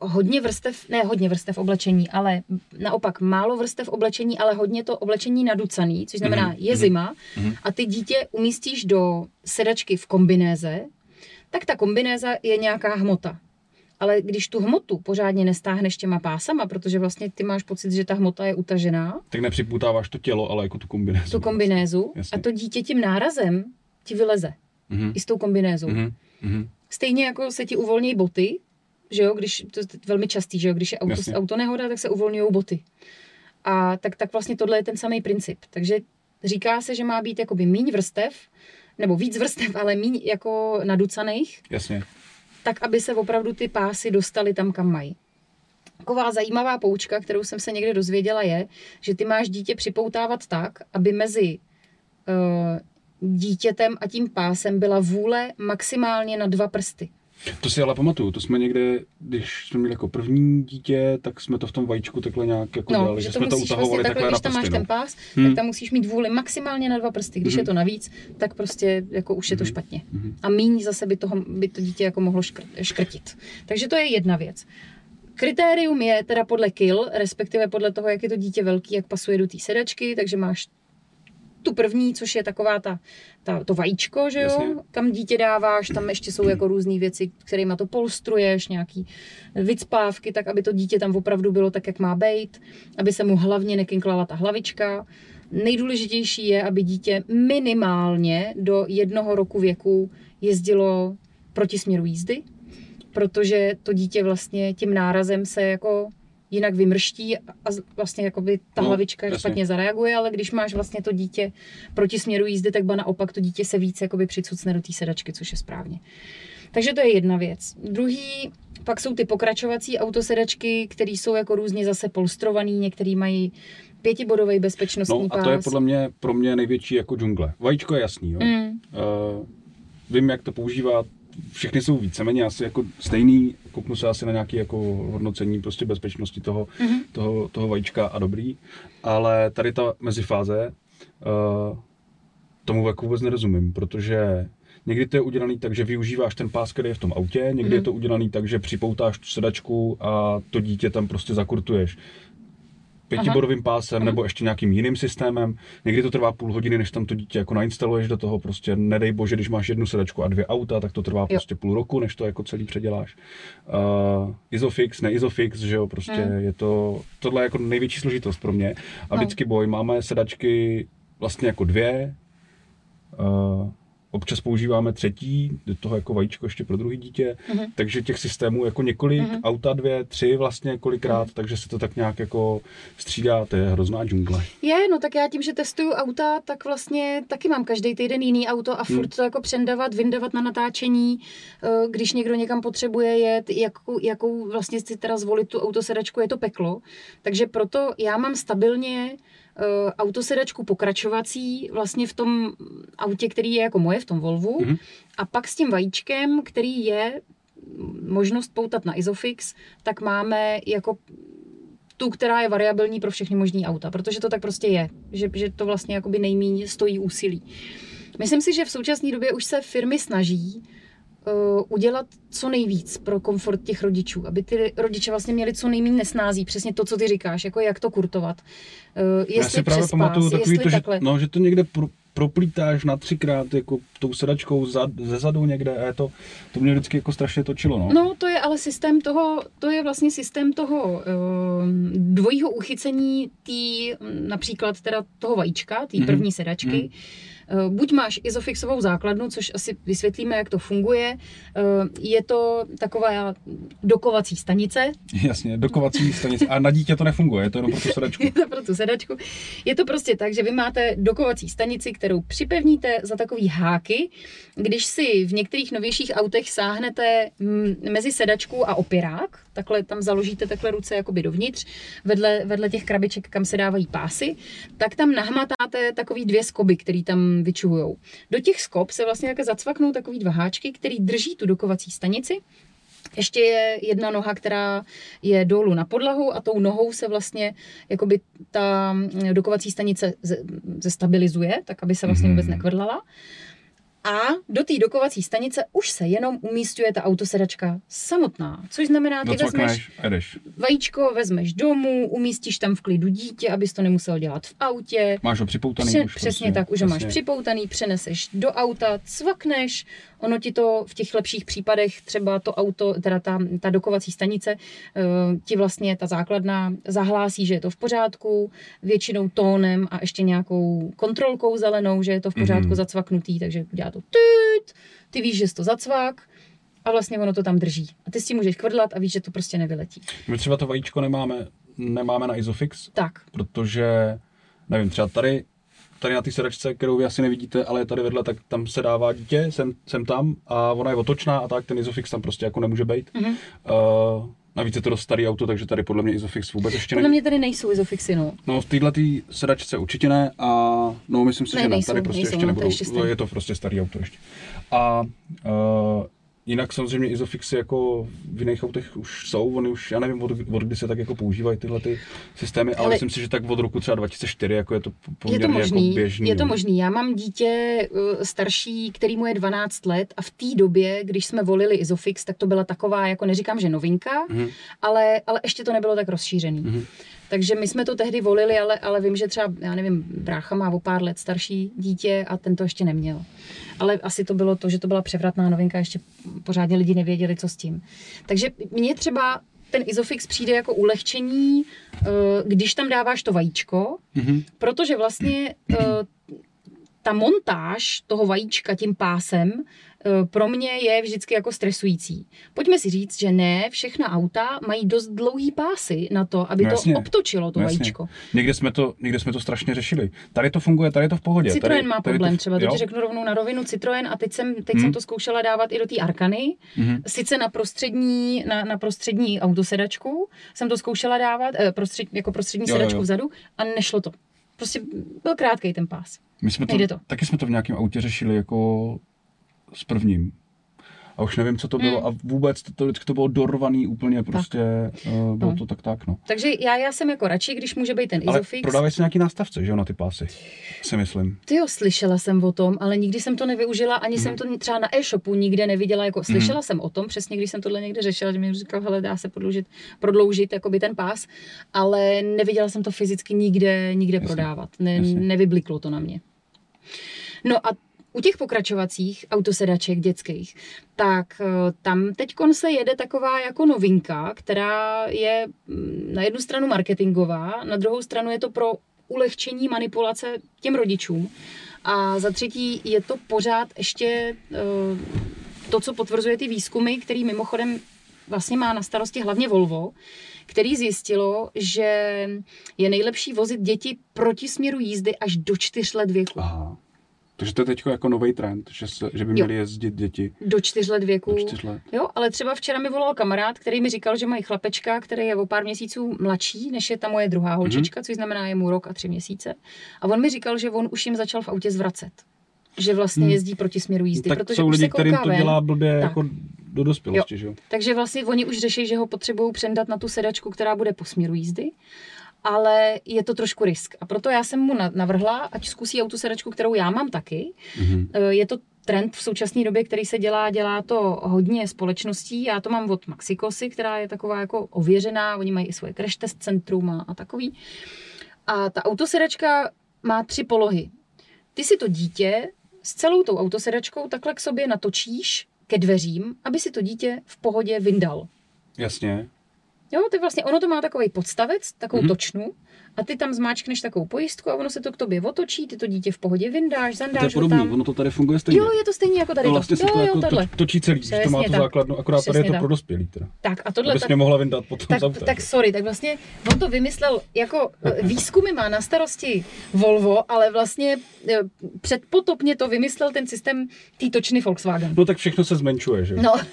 uh, hodně vrstev, ne hodně vrstev oblečení, ale naopak málo vrstev oblečení, ale hodně to oblečení naducaný, což znamená, mm-hmm. je zima mm-hmm. a ty dítě umístíš do sedačky v kombinéze, tak ta kombinéza je nějaká hmota. Ale když tu hmotu pořádně nestáhneš těma pásama, protože vlastně ty máš pocit, že ta hmota je utažená. Tak nepřipoutáváš to tělo, ale jako tu kombinézu. Tu kombinézu. Jasně. A to dítě tím nárazem ti vyleze. Mm-hmm. I s tou kombinézou. Mm-hmm. Stejně jako se ti uvolní boty, že jo, když, to je velmi častý, že jo, když je auto, auto nehoda, tak se uvolňují boty. A tak, tak vlastně tohle je ten samý princip. Takže říká se, že má být jakoby míň vrstev, nebo víc vrstev, ale míň jako naducaných. Jasně. Tak, aby se opravdu ty pásy dostaly tam, kam mají. Taková zajímavá poučka, kterou jsem se někde dozvěděla, je, že ty máš dítě připoutávat tak, aby mezi uh, dítětem a tím pásem byla vůle maximálně na dva prsty. To si ale pamatuju, to jsme někde, když jsme měli jako první dítě, tak jsme to v tom vajíčku takhle nějak jako no, dělali, že, že jsme to utahovali vlastně takhle, takhle Když tam máš no. ten pás, hmm. tak tam musíš mít vůli maximálně na dva prsty. Když hmm. je to navíc, tak prostě jako už je to hmm. špatně. Hmm. A míň zase by, toho, by to dítě jako mohlo škr- škrtit. Takže to je jedna věc. Kritérium je teda podle kill, respektive podle toho, jak je to dítě velký, jak pasuje do té sedačky, takže máš tu první, což je taková ta, ta to vajíčko, že jo, Jasně. kam dítě dáváš, tam ještě jsou jako různé věci, kterými to polstruješ, nějaký vycpávky, tak aby to dítě tam opravdu bylo tak, jak má být, aby se mu hlavně nekinklala ta hlavička. Nejdůležitější je, aby dítě minimálně do jednoho roku věku jezdilo proti směru jízdy, protože to dítě vlastně tím nárazem se jako jinak vymrští a vlastně jakoby ta no, hlavička jasně. špatně zareaguje, ale když máš vlastně to dítě proti směru jízdy, tak ba naopak to dítě se více jakoby přicucne do té sedačky, což je správně. Takže to je jedna věc. Druhý, pak jsou ty pokračovací autosedačky, které jsou jako různě zase polstrovaný, některý mají pětibodový bezpečnostní no, pás. a to je podle mě pro mě největší jako džungle. Vajíčko je jasný, jo. Mm. Uh, vím, jak to používat, všechny jsou víceméně asi jako stejný, kouknu se asi na nějaké jako hodnocení prostě bezpečnosti toho, mm-hmm. toho, toho vajíčka a dobrý, ale tady ta mezifáze, uh, tomu jako vůbec nerozumím, protože někdy to je udělaný tak, že využíváš ten pás, který je v tom autě, někdy Mhm. je to udělaný tak, že připoutáš tu sedačku a to dítě tam prostě zakurtuješ pětibodovým pásem Mhm. nebo ještě nějakým jiným systémem. Někdy to trvá půl hodiny, než tam to dítě jako nainstaluješ do toho. Prostě nedej bože, když máš jednu sedačku a dvě auta, tak to trvá prostě půl roku, než to jako celý předěláš. Uh, Isofix, ne Isofix, že jo, prostě Hmm. je to, tohle je jako největší složitost pro mě. A No. vždycky boj, máme sedačky vlastně jako dvě, uh, občas používáme třetí, do toho jako vajíčko ještě pro druhý dítě, Mhm. takže těch systémů jako několik, Mhm. auta dvě, tři vlastně kolikrát, takže se to tak nějak jako střídá, to je hrozná džungle. Je, no tak já tím, že testuju auta, tak vlastně taky mám každý týden jiný auto a furt Hmm. to jako přendavat, vyndavat na natáčení, eh, když někdo někam potřebuje jet, jakou, jakou vlastně si teda zvolit tu autosedačku, je to peklo. Takže proto já mám stabilně autosedačku pokračovací vlastně v tom autě, který je jako moje, v tom Volvu. Mhm. A pak s tím vajíčkem, který je možnost poutat na Isofix, tak máme jako tu, která je variabilní pro všechny možný auta, protože to tak prostě je, že, že to vlastně jakoby nejméně stojí úsilí. Myslím si, že v současné době už se firmy snaží uh, udělat co nejvíc pro komfort těch rodičů, aby ty rodiče vlastně měli co nejméně nesnází, přesně to, co ty říkáš, jako jak to kurtovat. Uh, jestli Já si právě přes pamatuju takový to, že, takhle. no, že to někde pro, proplítáš na třikrát jako tou sedačkou za, ze zadu někde a je to, to mě vždycky jako strašně točilo. No. No, to je ale systém toho, to je vlastně systém toho uh, dvojího uchycení tý, například teda toho vajíčka, té Mhm. první sedačky. Mhm. Uh, buď máš izofixovou základnu, což asi vysvětlíme, jak to funguje. Uh, je to taková dokovací stanice, Jasně, dokovací stanice. A na dítě to nefunguje, je to jenom pro tu sedačku. [LAUGHS] je to pro tu sedačku. Je to prostě tak, že vy máte dokovací stanici, kterou připevníte za takový háky. Když si v některých novějších autech sáhnete mm, mezi sedačku a opěrák, takhle tam založíte takhle ruce jakoby dovnitř, vedle, vedle těch krabiček, kam se dávají pásy, tak tam nahmatáte takový dvě skoby, které tam vyčuhujou. Do těch skob se vlastně také zacvaknou takový dva háčky, který drží tu dokovací stanici ještě je jedna noha, která je dolů na podlahu a tou nohou se vlastně jakoby ta mm, dokovací stanice ze- zestabilizuje, tak aby se vlastně Mhm. vůbec nekvrdlala. A do té dokovací stanice už se jenom umístuje ta autosedačka samotná. Což znamená, ty vezmeš Docvakneš a jdeš. vajíčko, vezmeš domů, umístíš tam v klidu dítě, abys to nemusel dělat v autě. Máš ho připoutaný Pře- už. přesně prostě, tak, už ho máš připoutaný, přeneseš do auta, cvakneš, ono ti to v těch lepších případech, třeba to auto, teda ta, ta dokovací stanice, eh, ti vlastně ta základna zahlásí, že je to v pořádku, většinou tónem a ještě nějakou kontrolkou zelenou, že je to v pořádku Mhm. zacvaknutý, takže dělá to tyt, ty víš, že jsi to zacvak a vlastně ono to tam drží. A ty s tím můžeš kvrdlat a víš, že to prostě nevyletí. My třeba to vajíčko nemáme, nemáme na Isofix, Tak, protože, nevím, třeba tady, tady na té sedačce, kterou vy asi nevidíte, ale je tady vedle, tak tam se dává dítě, sem, sem tam a ona je otočná a tak ten Isofix tam prostě jako nemůže být. Mhm. Uh, navíc je to dost starý auto, takže tady podle mě Isofix vůbec ještě podle není. mě tady nejsou izofixy, no. No v této sedačce určitě ne a no myslím si, Ne, že ne, nejsou, tady prostě nejsou, ještě no, to nebudou, ještě je to prostě starý auto ještě. A uh, jinak samozřejmě Isofixy jako v jiných autech už jsou, oni už, já nevím od, od kdy se tak jako používají tyhle ty systémy, ale, Ale- myslím si, že tak od roku třeba 2004 jako je to Je poměrně to možný, jako běžný. je to možný. Já mám dítě uh, starší, který mu je 12 let a v té době, když jsme volili Isofix, tak to byla taková, jako neříkám, že novinka, Mhm. ale, ale ještě to nebylo tak rozšířený. Mhm. Takže my jsme to tehdy volili, ale, ale vím, že třeba, já nevím, brácha má o pár let starší dítě a ten to ještě neměl. Ale asi to bylo to, že to byla převratná novinka, ještě pořádně lidi nevěděli, co s tím. Takže mně třeba ten Isofix přijde jako ulehčení, eh, když tam dáváš to vajíčko, Mhm. protože vlastně uh, ta montáž toho vajíčka tím pásem pro mě je vždycky jako stresující. Pojďme si říct, že ne všechna auta mají dost dlouhý pásy na to, aby No to jasně. obtočilo to No jasně. vajíčko. Někde jsme, to, někde jsme to strašně řešili. Tady to funguje, tady je to v pohodě. Citroen tady, má tady problém to, třeba, to jo? ti řeknu rovnou na rovinu Citroen a teď jsem, teď Hmm. jsem to zkoušela dávat i do té Arkany, Mhm. sice na prostřední, na, na prostřední autosedačku jsem to zkoušela dávat, eh, prostřed, jako prostřední Jo, jo, sedačku jo. vzadu a nešlo to. Prostě byl krátký ten pás. My jsme to, Nejde to. taky jsme to v nějakém autě řešili jako s prvním. a už nevím, co to bylo Mm. a vůbec to, to, to bylo dorvaný úplně prostě, uh, bylo No. to tak tak, no. Takže já, já jsem jako radši, když může být ten Ale Isofix. prodávají se nějaký nástavce, že jo, na ty pásy, si myslím. Ty jo, slyšela jsem o tom, ale nikdy jsem to nevyužila, ani jsem to třeba na e-shopu nikde neviděla. Jako, slyšela jsem o tom, přesně když jsem tohle někde řešila, že mi říkal, hele, dá se prodloužit, prodloužit jakoby ten pás, ale neviděla jsem to fyzicky nikde, nikde prodávat. Ne, jasně. nevybliklo to na mě. No a u těch pokračovacích autosedaček dětských, tak eh, tam teď se jede taková jako novinka, která je mm, na jednu stranu marketingová, na druhou stranu je to pro ulehčení manipulace těm rodičům. A za třetí je to pořád ještě eh, to, co potvrzuje ty výzkumy, který mimochodem vlastně má na starosti hlavně Volvo, který zjistilo, že je nejlepší vozit děti proti směru jízdy až do čtyř let věku. Aha. Takže to je teď jako nový trend, že, se, že by Jo. měli jezdit děti Do čtyř let věku. do čtyř let. Jo, ale třeba včera mi volal kamarád, který mi říkal, že mají chlapečka, který je o pár měsíců mladší, než je ta moje druhá holčička, Mhm. což znamená je mu rok a tři měsíce. A on mi říkal, že on už jim začal v autě zvracet. Že vlastně Hmm. jezdí proti směru jízdy, tak protože jsou už lidi, kterým to dělá blbě Tak. jako do dospělosti, že jo? Takže vlastně oni už řeší, že ho potřebují přendat na tu sedačku, která bude po směru jízdy. Ale je to trošku risk. A proto já jsem mu na- navrhla, ať zkusí autosedačku, kterou já mám taky. Mhm. Eh, Je to trend v současné době, který se dělá, dělá to hodně společností. Já to mám od Maxikosy, která je taková jako ověřená, oni mají i svoje crash test centrum a, a takový. A ta autosedačka má tři polohy. Ty si to dítě s celou tou autosedačkou takhle k sobě natočíš ke dveřím, aby si to dítě v pohodě vyndal. Jasně. Jo, ty vlastně, ono to má takový podstavec, takovou Mhm. mm-hmm. točnu, a ty tam zmáčkneš takovou pojistku a ono se to k tobě otočí, ty to dítě v pohodě vyndáš, To je zandáš ho podobný, tam. ono to tady funguje stejně. Jo, je to stejně jako tady to vlastně to. se Jo, to jo, jako tohle. to, točí celý, že to má Přesně tu tak. základnu, akorát tady je Přesně to tak. pro dospělý teda. Tak a tohle Abys tak, mohla vyndat potom tak, auta. tak sorry, tak vlastně on to vymyslel jako eh, [LAUGHS] výzkumy má na starosti Volvo, ale vlastně eh, předpotopně to vymyslel ten systém té točny Volkswagen. No tak všechno se zmenšuje, že? No. [LAUGHS]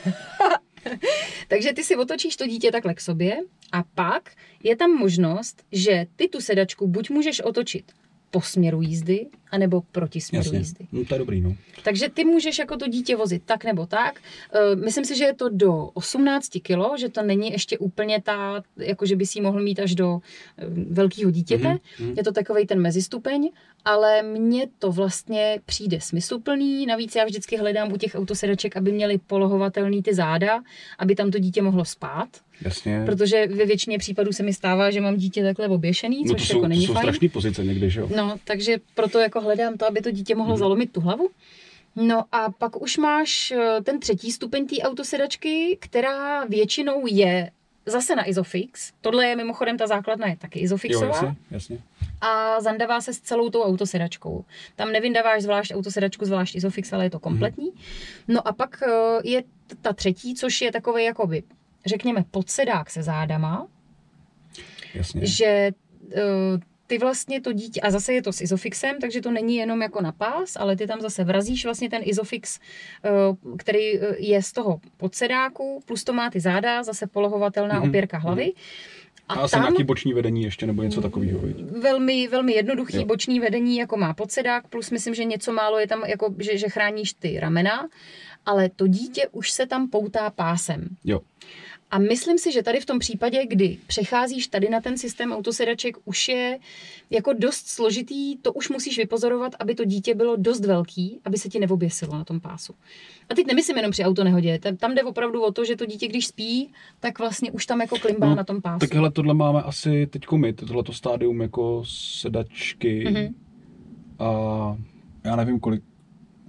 [LAUGHS] Takže ty si otočíš to dítě takhle k sobě a pak je tam možnost, že ty tu sedačku buď můžeš otočit po směru jízdy, anebo proti směru Jasně. jízdy. No, to je dobrý, no. Takže ty můžeš jako to dítě vozit tak nebo tak. Eh, Myslím si, že je to do 18 kilo, že to není ještě úplně ta, jako že by si mohl mít až do eh, velkého dítěte. Mhm, Mm-hmm. mhm. Je to takový ten mezistupeň, ale mně to vlastně přijde smysluplný. Navíc já vždycky hledám u těch autosedaček, aby měly polohovatelný ty záda, aby tam to dítě mohlo spát. Jasně. Protože ve většině případů se mi stává, že mám dítě takhle oběšený, no to což jsou, jako to není jsou fajn. strašné pozice někdy, že jo? No, takže proto jako hledám to, aby to dítě mohlo Mhm. zalomit tu hlavu. No a pak už máš eh, ten třetí stupeň té autosedačky, která většinou je zase na Isofix. Tohle je mimochodem ta základna je taky Jo, Isofixová. jasně, jasně. a zandavá se s celou tou autosedačkou. Tam nevyndáváš zvlášť autosedačku, zvlášť Isofix, ale je to kompletní. No a pak eh, je ta třetí, což je takový jakoby, řekněme, podsedák se zádama, jasně. že eh, ty vlastně to dítě, a zase je to s Isofixem, takže to není jenom jako na pás, ale ty tam zase vrazíš vlastně ten Isofix, eh, který eh, je z toho podsedáku, plus to má ty záda, zase polohovatelná Mhm, opěrka hlavy. A asi nějaký boční vedení ještě, nebo něco takového, viď? velmi, velmi jednoduchý jo. boční vedení, jako má podsedák, plus myslím, že něco málo je tam, jako, že, že chráníš ty ramena, ale to dítě už se tam poutá pásem. Jo. A myslím si, že tady v tom případě, kdy přecházíš tady na ten systém autosedaček, už je jako dost složitý, to už musíš vypozorovat, aby to dítě bylo dost velký, aby se ti neoběsilo na tom pásu. A teď nemyslím jenom při autonehodě, tam, tam jde opravdu o to, že to dítě, když spí, tak vlastně už tam jako klimbá No, na tom pásu. Tak hele, tohle máme asi teďko my, tohleto stádium jako sedačky Mhm. a já nevím kolik,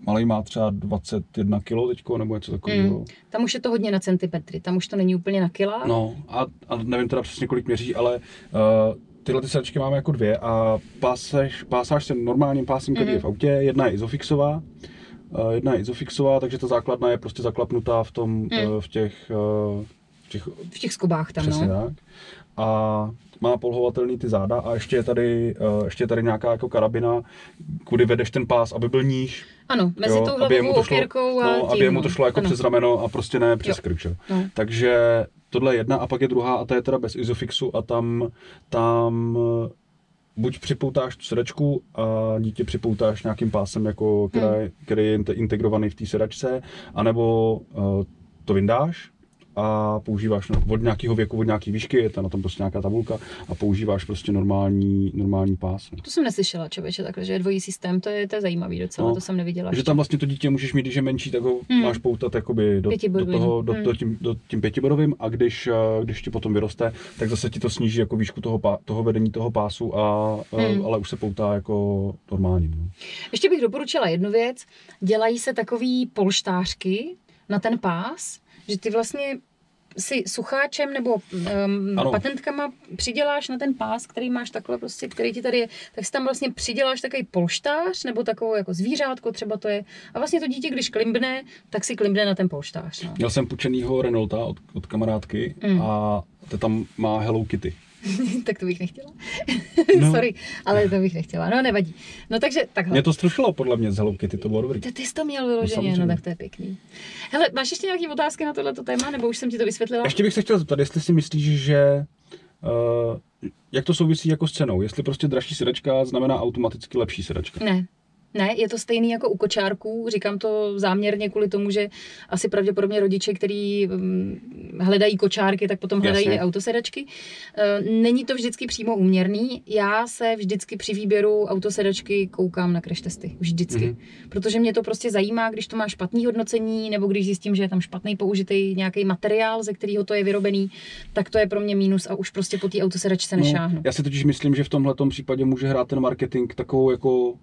malý má třeba 21 kg teďko, nebo něco takového. Mm. Tam už je to hodně na centimetry, tam už to není úplně na kila. No a, a nevím teda přesně kolik měří, ale uh, tyhle ty sedačky máme jako dvě a pásáš, pásáš se normálním pásem, který Mhm. je v autě, jedna je izofixová, uh, jedna je izofixová, takže ta základna je prostě zaklapnutá v tom, uh, v těch, uh, v těch V těch skobách tam, Přesně no. tak. A má polhovatelný ty záda a ještě je tady, uh, ještě je tady nějaká jako karabina, kudy vedeš ten pás, aby byl níž. Ano, mezi jo, tou aby jemu hlavovou to šlo, a no, tím, aby jemu no. to šlo jako ano. přes rameno a prostě ne přes Jo. krk. No. Takže tohle je jedna a pak je druhá a ta je teda bez Isofixu a tam, tam buď připoutáš tu sedačku a dítě připoutáš nějakým pásem, jako, která, Hmm. který je inte- integrovaný v té sedačce, anebo uh, to vyndáš a používáš no- od nějakého věku, od nějaké výšky, je tam na tom prostě nějaká tabulka a používáš prostě normální, normální pás. To jsem neslyšela, člověče, takhle, že je dvojí systém, to je, to je zajímavý docela, No. to jsem neviděla. Že ještě. tam vlastně to dítě můžeš mít, když je menší, tak ho Hmm. máš poutat jakoby do, do toho, do, Hmm. do, tím, do tím pětibodovým a když, eh, když ti potom vyroste, tak zase ti to sníží jako výšku toho, pá, toho vedení toho pásu, a, eh, Hmm. ale už se poutá jako normálně. No. Ještě bych doporučila jednu věc. Dělají se takový polštářky na ten pás, že ty vlastně si sucháčem nebo um, Ano. patentkama přiděláš na ten pás, který máš takhle prostě, který ti tady je, tak si tam vlastně přiděláš takový polštář nebo takovou jako zvířátko třeba to je. A vlastně to dítě, když klimbne, tak si klimbne na ten polštář. No. Měl jsem půjčenýho Renaulta od, od kamarádky Hmm. a to tam má Hello Kitty. [LAUGHS] tak to bych nechtěla. [LAUGHS] No. Sorry, ale to bych nechtěla. No nevadí. No takže takhle. Mě to strušilo podle mě z Hello Kitty, to bylo dobrý. Ty, ty jsi to měl vyloženě, no, samozřejmě. tak to je pěkný. Hele, máš ještě nějaké otázky na tohleto téma, nebo už jsem ti to vysvětlila? Ještě bych se chtěl zeptat, jestli si myslíš, že uh, jak to souvisí jako s cenou? Jestli prostě dražší sedačka znamená automaticky lepší sedačka? Ne. Ne, je to stejný jako u kočárků. Říkám to záměrně kvůli tomu, že asi pravděpodobně rodiče, kteří um, hledají kočárky, tak potom hledají Jasně. i autosedačky. Uh, není to vždycky přímo úměrný. Já se vždycky při výběru autosedačky koukám na crash testy. Vždycky. Mhm. Protože mě to prostě zajímá, když to má špatný hodnocení, nebo když zjistím, že je tam špatný použitý nějaký materiál, ze kterého to je vyrobený, tak to je pro mě mínus a už prostě po té autosedačce nešáhnu. No, já si totiž myslím, že v tomhle případě může hrát ten marketing takovou jako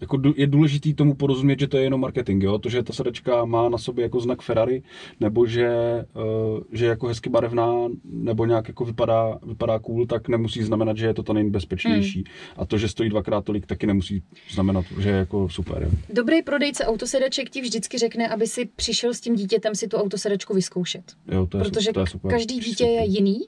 jako je důležitý tomu porozumět, že to je jenom marketing, jo? To, že ta sedačka má na sobě jako znak Ferrari, nebo že, uh, že je jako hezky barevná, nebo nějak jako vypadá, vypadá cool, tak nemusí znamenat, že je to ta nejbezpečnější. A to, že stojí dvakrát tolik, taky nemusí znamenat, že je jako super. Jo? Dobrý prodejce autosedaček ti vždycky řekne, aby si přišel s tím dítětem si tu autosedačku vyzkoušet. Jo, to je, Protože su- to je super. každý dítě je jiný.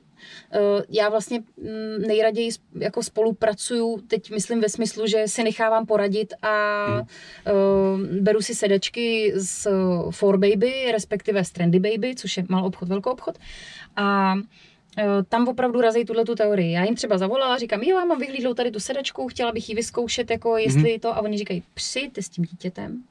Eh, Já vlastně mm, nejraději jako spolupracuju, teď myslím ve smyslu, že si nechávám poradit a Mhm. eh, beru si sedačky z For Baby, respektive z Trendy Baby, což je malý obchod, velký obchod. A eh, tam opravdu razí tuhle tu teorii. Já jim třeba zavolala, říkám, jo, já mám vyhlídlou tady tu sedačku, chtěla bych ji vyzkoušet, jako jestli Mhm. to, a oni říkají, přijďte s tím dítětem,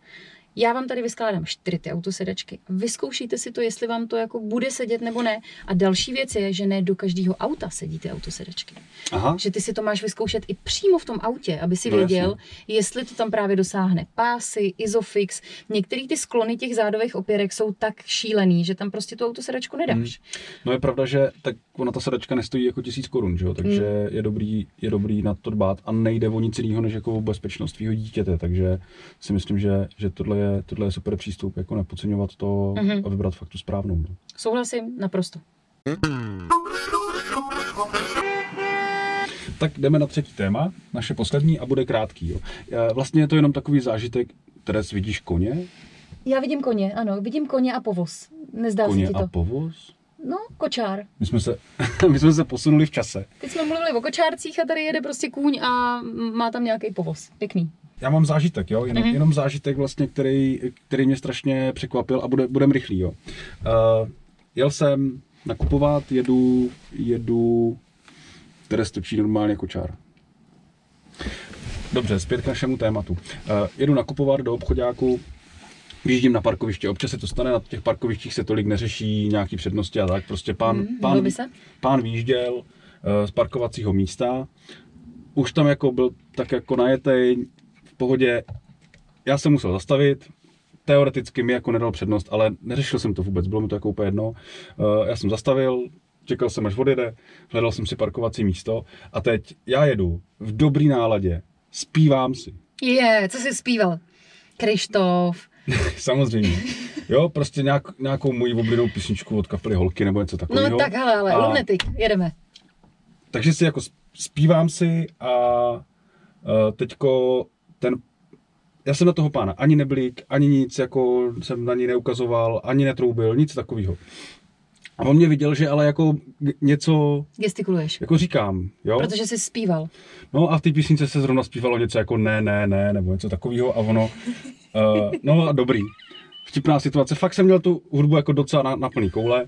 já vám tady vyskládám čtyři ty autosedačky. Vyzkoušejte si to, jestli vám to jako bude sedět nebo ne. A další věc je, že ne do každého auta sedí ty autosedačky. Aha, Že ty si to máš vyzkoušet i přímo v tom autě, aby si No, věděl, jasně. jestli to tam právě dosáhne. Pásy, Isofix, některé ty sklony těch zádových opěrek jsou tak šílený, že tam prostě tu autosedačku nedáš. No je pravda, že tak ona ta sedačka nestojí jako tisíc korun, že jo? takže Hmm. je, dobrý, je dobrý na to dbát a nejde o nic jiného, než jako o bezpečnost tvýho dítěte, takže si myslím, že, že tohle, je, tohle je super přístup, jako nepodceňovat to Mhm. a vybrat fakt tu správnou. No. Souhlasím, naprosto. Tak jdeme na třetí téma, naše poslední a bude krátký. Jo. E, Vlastně je to jenom takový zážitek, které vidíš koně, Já vidím koně, ano, vidím koně a povoz. Nezdá koně se ti to? a povoz. No, kočár. My jsme, se, [LAUGHS] my jsme se posunuli v čase. Teď jsme mluvili o kočárcích a tady jede prostě kůň a má tam nějaký povoz. Pěkný. Já mám zážitek, jo? Jenom, Mhm. mm-hmm. jenom zážitek, vlastně, který, který mě strašně překvapil a bude, budem rychlý. Jo? Uh, jel jsem nakupovat, jedu, jedu, které stočí normálně kočár. Dobře, zpět k našemu tématu. Uh, jedu nakupovat do obchodáku, Vyjíždím na parkoviště, občas se to stane, na těch parkovištích se tolik neřeší nějaký přednosti a tak, prostě pán, Hmm, pán, pán výjížděl uh, z parkovacího místa, už tam jako byl tak jako najetej, pohodě, já jsem musel zastavit, teoreticky mi jako nedal přednost, ale neřešil jsem to vůbec, bylo mi to jako úplně jedno. Uh, já jsem zastavil, čekal jsem, až odjede, hledal jsem si parkovací místo a teď já jedu v dobrý náladě, zpívám si, Je, co jsi zpíval? Krištof. [LAUGHS] samozřejmě. Jo, prostě nějak, nějakou moji oblíbenou písničku od kapely Holky nebo něco takového. No tak hele, ale A- Lunatic, jedeme. Takže si jako zpívám si a uh, teďko ten já jsem na toho pána ani neblík, ani nic, jako jsem na ní neukazoval, ani netroubil, nic takového. A on mě viděl, že ale jako něco Gestikuluješ. jako říkám, jo? Protože jsi zpíval. No a v té písnice se zrovna zpívalo něco jako ne, ne, ne, nebo něco takového a ono, uh, no a dobrý. Vtipná situace, fakt jsem měl tu hudbu jako docela na, na plný koule,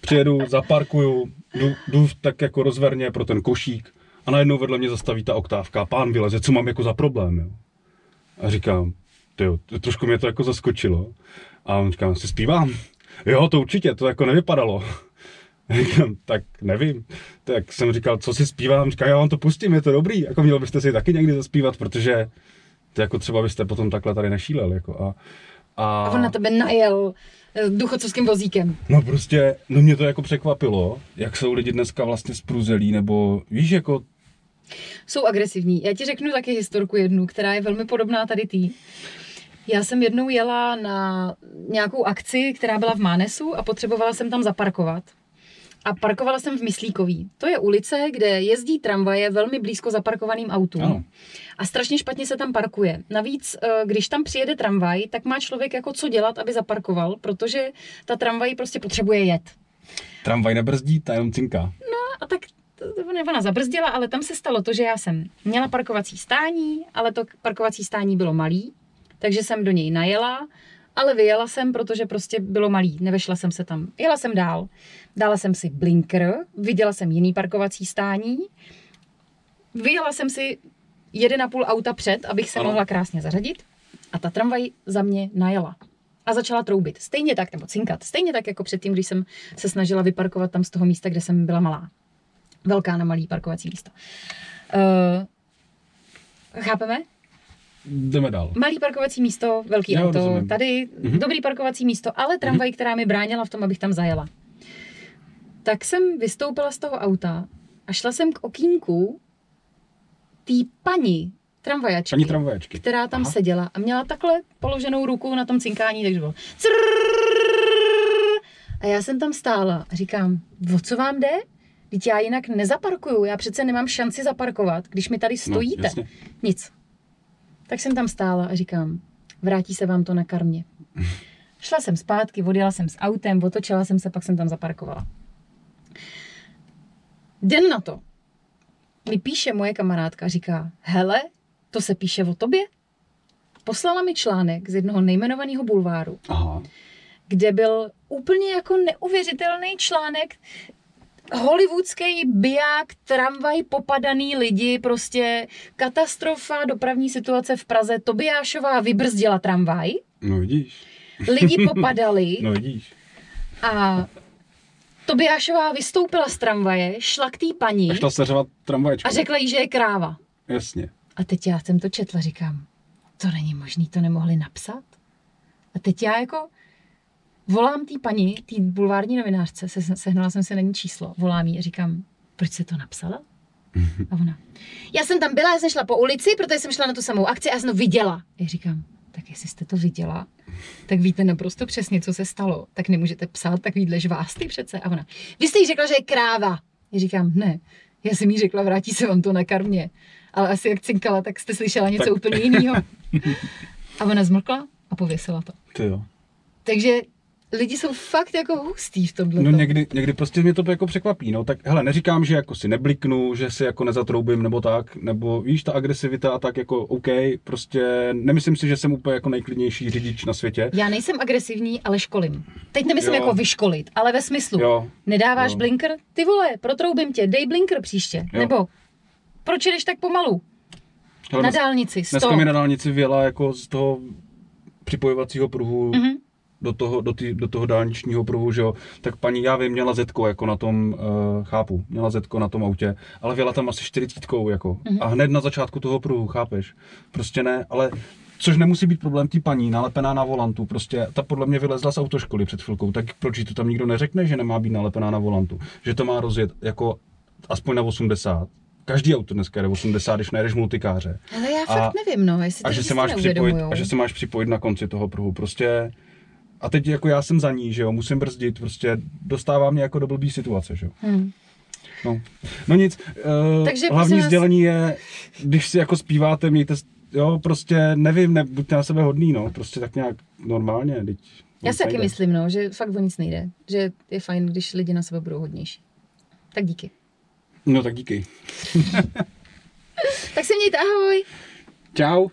přijedu, zaparkuju, jdu, jdu tak jako rozverně pro ten košík A najednou vedle mě zastaví ta oktávka, pán vyleze, co mám jako za problém, jo. A říkám, tyjo, trošku mě to jako zaskočilo. A on říká, si zpívám? Jo, to určitě, to jako nevypadalo. Říkám, tak nevím. Tak jsem říkal, co si zpívám? Říká, já vám to pustím, je to dobrý. Jako měl byste si taky někdy zaspívat, protože to jako třeba byste potom takhle tady nešílel. Jako a, a... a on na tebe najel eh, duchocovským vozíkem. No prostě, no mě to jako překvapilo, jak jsou lidi dneska vlastně spruzelí, nebo víš, jako jsou agresivní. Já ti řeknu taky historku jednu, která je velmi podobná tady tý. Já jsem jednou jela na nějakou akci, která byla v Mánesu a potřebovala jsem tam zaparkovat. A parkovala jsem v Myslíkový. To je ulice, kde jezdí tramvaje velmi blízko zaparkovaným autům. Ano. A strašně špatně se tam parkuje. Navíc, eh, když tam přijede tramvaj, tak má člověk jako co dělat, aby zaparkoval, protože ta tramvaj prostě potřebuje jet. Tramvaj nebrzdí, ta jenom cinká. No a tak ona zabrzdila, ale tam se stalo to, že já jsem měla parkovací stání, ale to parkovací stání bylo malý, takže jsem do něj najela, ale vyjela jsem, protože prostě bylo malý, nevešla jsem se tam. Jela jsem dál. Dala jsem si blinker, viděla jsem jiný parkovací stání, vyjela jsem si jeden a půl auta před, abych se ano. mohla krásně zařadit a ta tramvaj za mě najela a začala troubit. Stejně tak, nebo cinkat. Stejně tak jako předtím, když jsem se snažila vyparkovat tam z toho místa, kde jsem byla malá. Velká na malý parkovací místo. Uh, chápeme? Jdeme dál. Malý parkovací místo, velký Já auto. Rozumím. Tady mm-hmm. dobrý parkovací místo, ale tramvaj, mm-hmm. která mi bránila v tom, abych tam zajela. Tak jsem vystoupila z toho auta a šla jsem k okýnku té paní tramvajačky, paní tramvajačky, která tam Aha. seděla a měla takhle položenou ruku na tom cinkání, takže bylo a já jsem tam stála a říkám, o co vám jde? Teď já jinak nezaparkuju, já přece nemám šanci zaparkovat, když mi tady no, stojíte. No, Nic. Tak jsem tam stála a říkám, vrátí se vám to na karmě. Šla jsem zpátky, odjela jsem s autem, otočila jsem se, pak jsem tam zaparkovala. Den na to mi píše moje kamarádka, říká, hele, to se píše o tobě? Poslala mi článek z jednoho nejmenovaného bulváru, Aha. kde byl úplně jako neuvěřitelný článek, hollywoodský biják, tramvaj, popadaný lidi, prostě katastrofa, dopravní situace v Praze, Tobiášová vybrzdila tramvaj. No vidíš. Lidi [LAUGHS] popadali. no vidíš. A Tobiášová vystoupila z tramvaje, šla k té paní. A šla se řovat tramvaječku. A řekla jí, že je kráva. Jasně. A teď já jsem to četla, říkám, to není možný, to nemohli napsat. A teď já jako volám té paní, té bulvární novinářce, se, sehnala jsem se na ní číslo, volám jí a říkám, proč se to napsala? [LAUGHS] A ona, já jsem tam byla, já jsem šla po ulici, protože jsem šla na tu samou akci a já jsem to viděla. Já říkám, tak jestli jste to viděla, tak víte naprosto přesně, co se stalo. Tak nemůžete psát takovýhle žvásty přece. A ona, vy jste jí řekla, že je kráva. Já říkám, ne, já jsem jí řekla, vrátí se vám to na karmě. Ale asi jak cinkala, tak jste slyšela něco tak. úplně jiného. [LAUGHS] A ona zmlkla a pověsila to. Ty jo. Takže lidi jsou fakt jako hustý v tomhle. No někdy, někdy prostě mě to jako překvapí, no tak hele, neříkám, že jako si nebliknu, že si jako nezatroubím nebo tak, nebo víš, ta agresivita a tak jako OK, prostě nemyslím si, že jsem úplně jako nejklidnější řidič na světě. Já nejsem agresivní, ale školím. Teď nemyslím jo. jako vyškolit, ale ve smyslu, jo. nedáváš jo. blinker, ty vole, protroubím tě, dej blinker příště, jo. nebo proč jdeš tak pomalu? Hele, na dálnici, stop. Dneska mi na dálnici věla jako z toho připojovacího pruhu mm-hmm do toho, do, tý, do toho dálničního pruhu, že jo, tak paní, já vím, měla zetko jako na tom, uh, chápu, měla zetko na tom autě, ale věla tam asi 40 jako mm-hmm. a hned na začátku toho pruhu, chápeš? Prostě ne, ale Což nemusí být problém té paní, nalepená na volantu. Prostě ta podle mě vylezla z autoškoly před chvilkou, tak proč to tam nikdo neřekne, že nemá být nalepená na volantu? Že to má rozjet jako aspoň na 80, každý auto dneska jde 80, když nejdeš multikáře. Ale já a, fakt nevím, no, jestli a že, se máš připojit, a že se máš připojit na konci toho pruhu. Prostě a teď jako já jsem za ní, že jo, musím brzdit, prostě dostává mě jako do blbý situace, že jo. Hmm. No. no nic, uh, Takže hlavní vás... sdělení je, když si jako zpíváte, mějte, jo, prostě nevím, ne, buďte na sebe hodný, no, prostě tak nějak normálně, teď. Já si taky myslím, no, že fakt o nic nejde, že je fajn, když lidi na sebe budou hodnější. Tak díky. No tak díky. [LAUGHS] tak se mějte, ahoj. Ciao.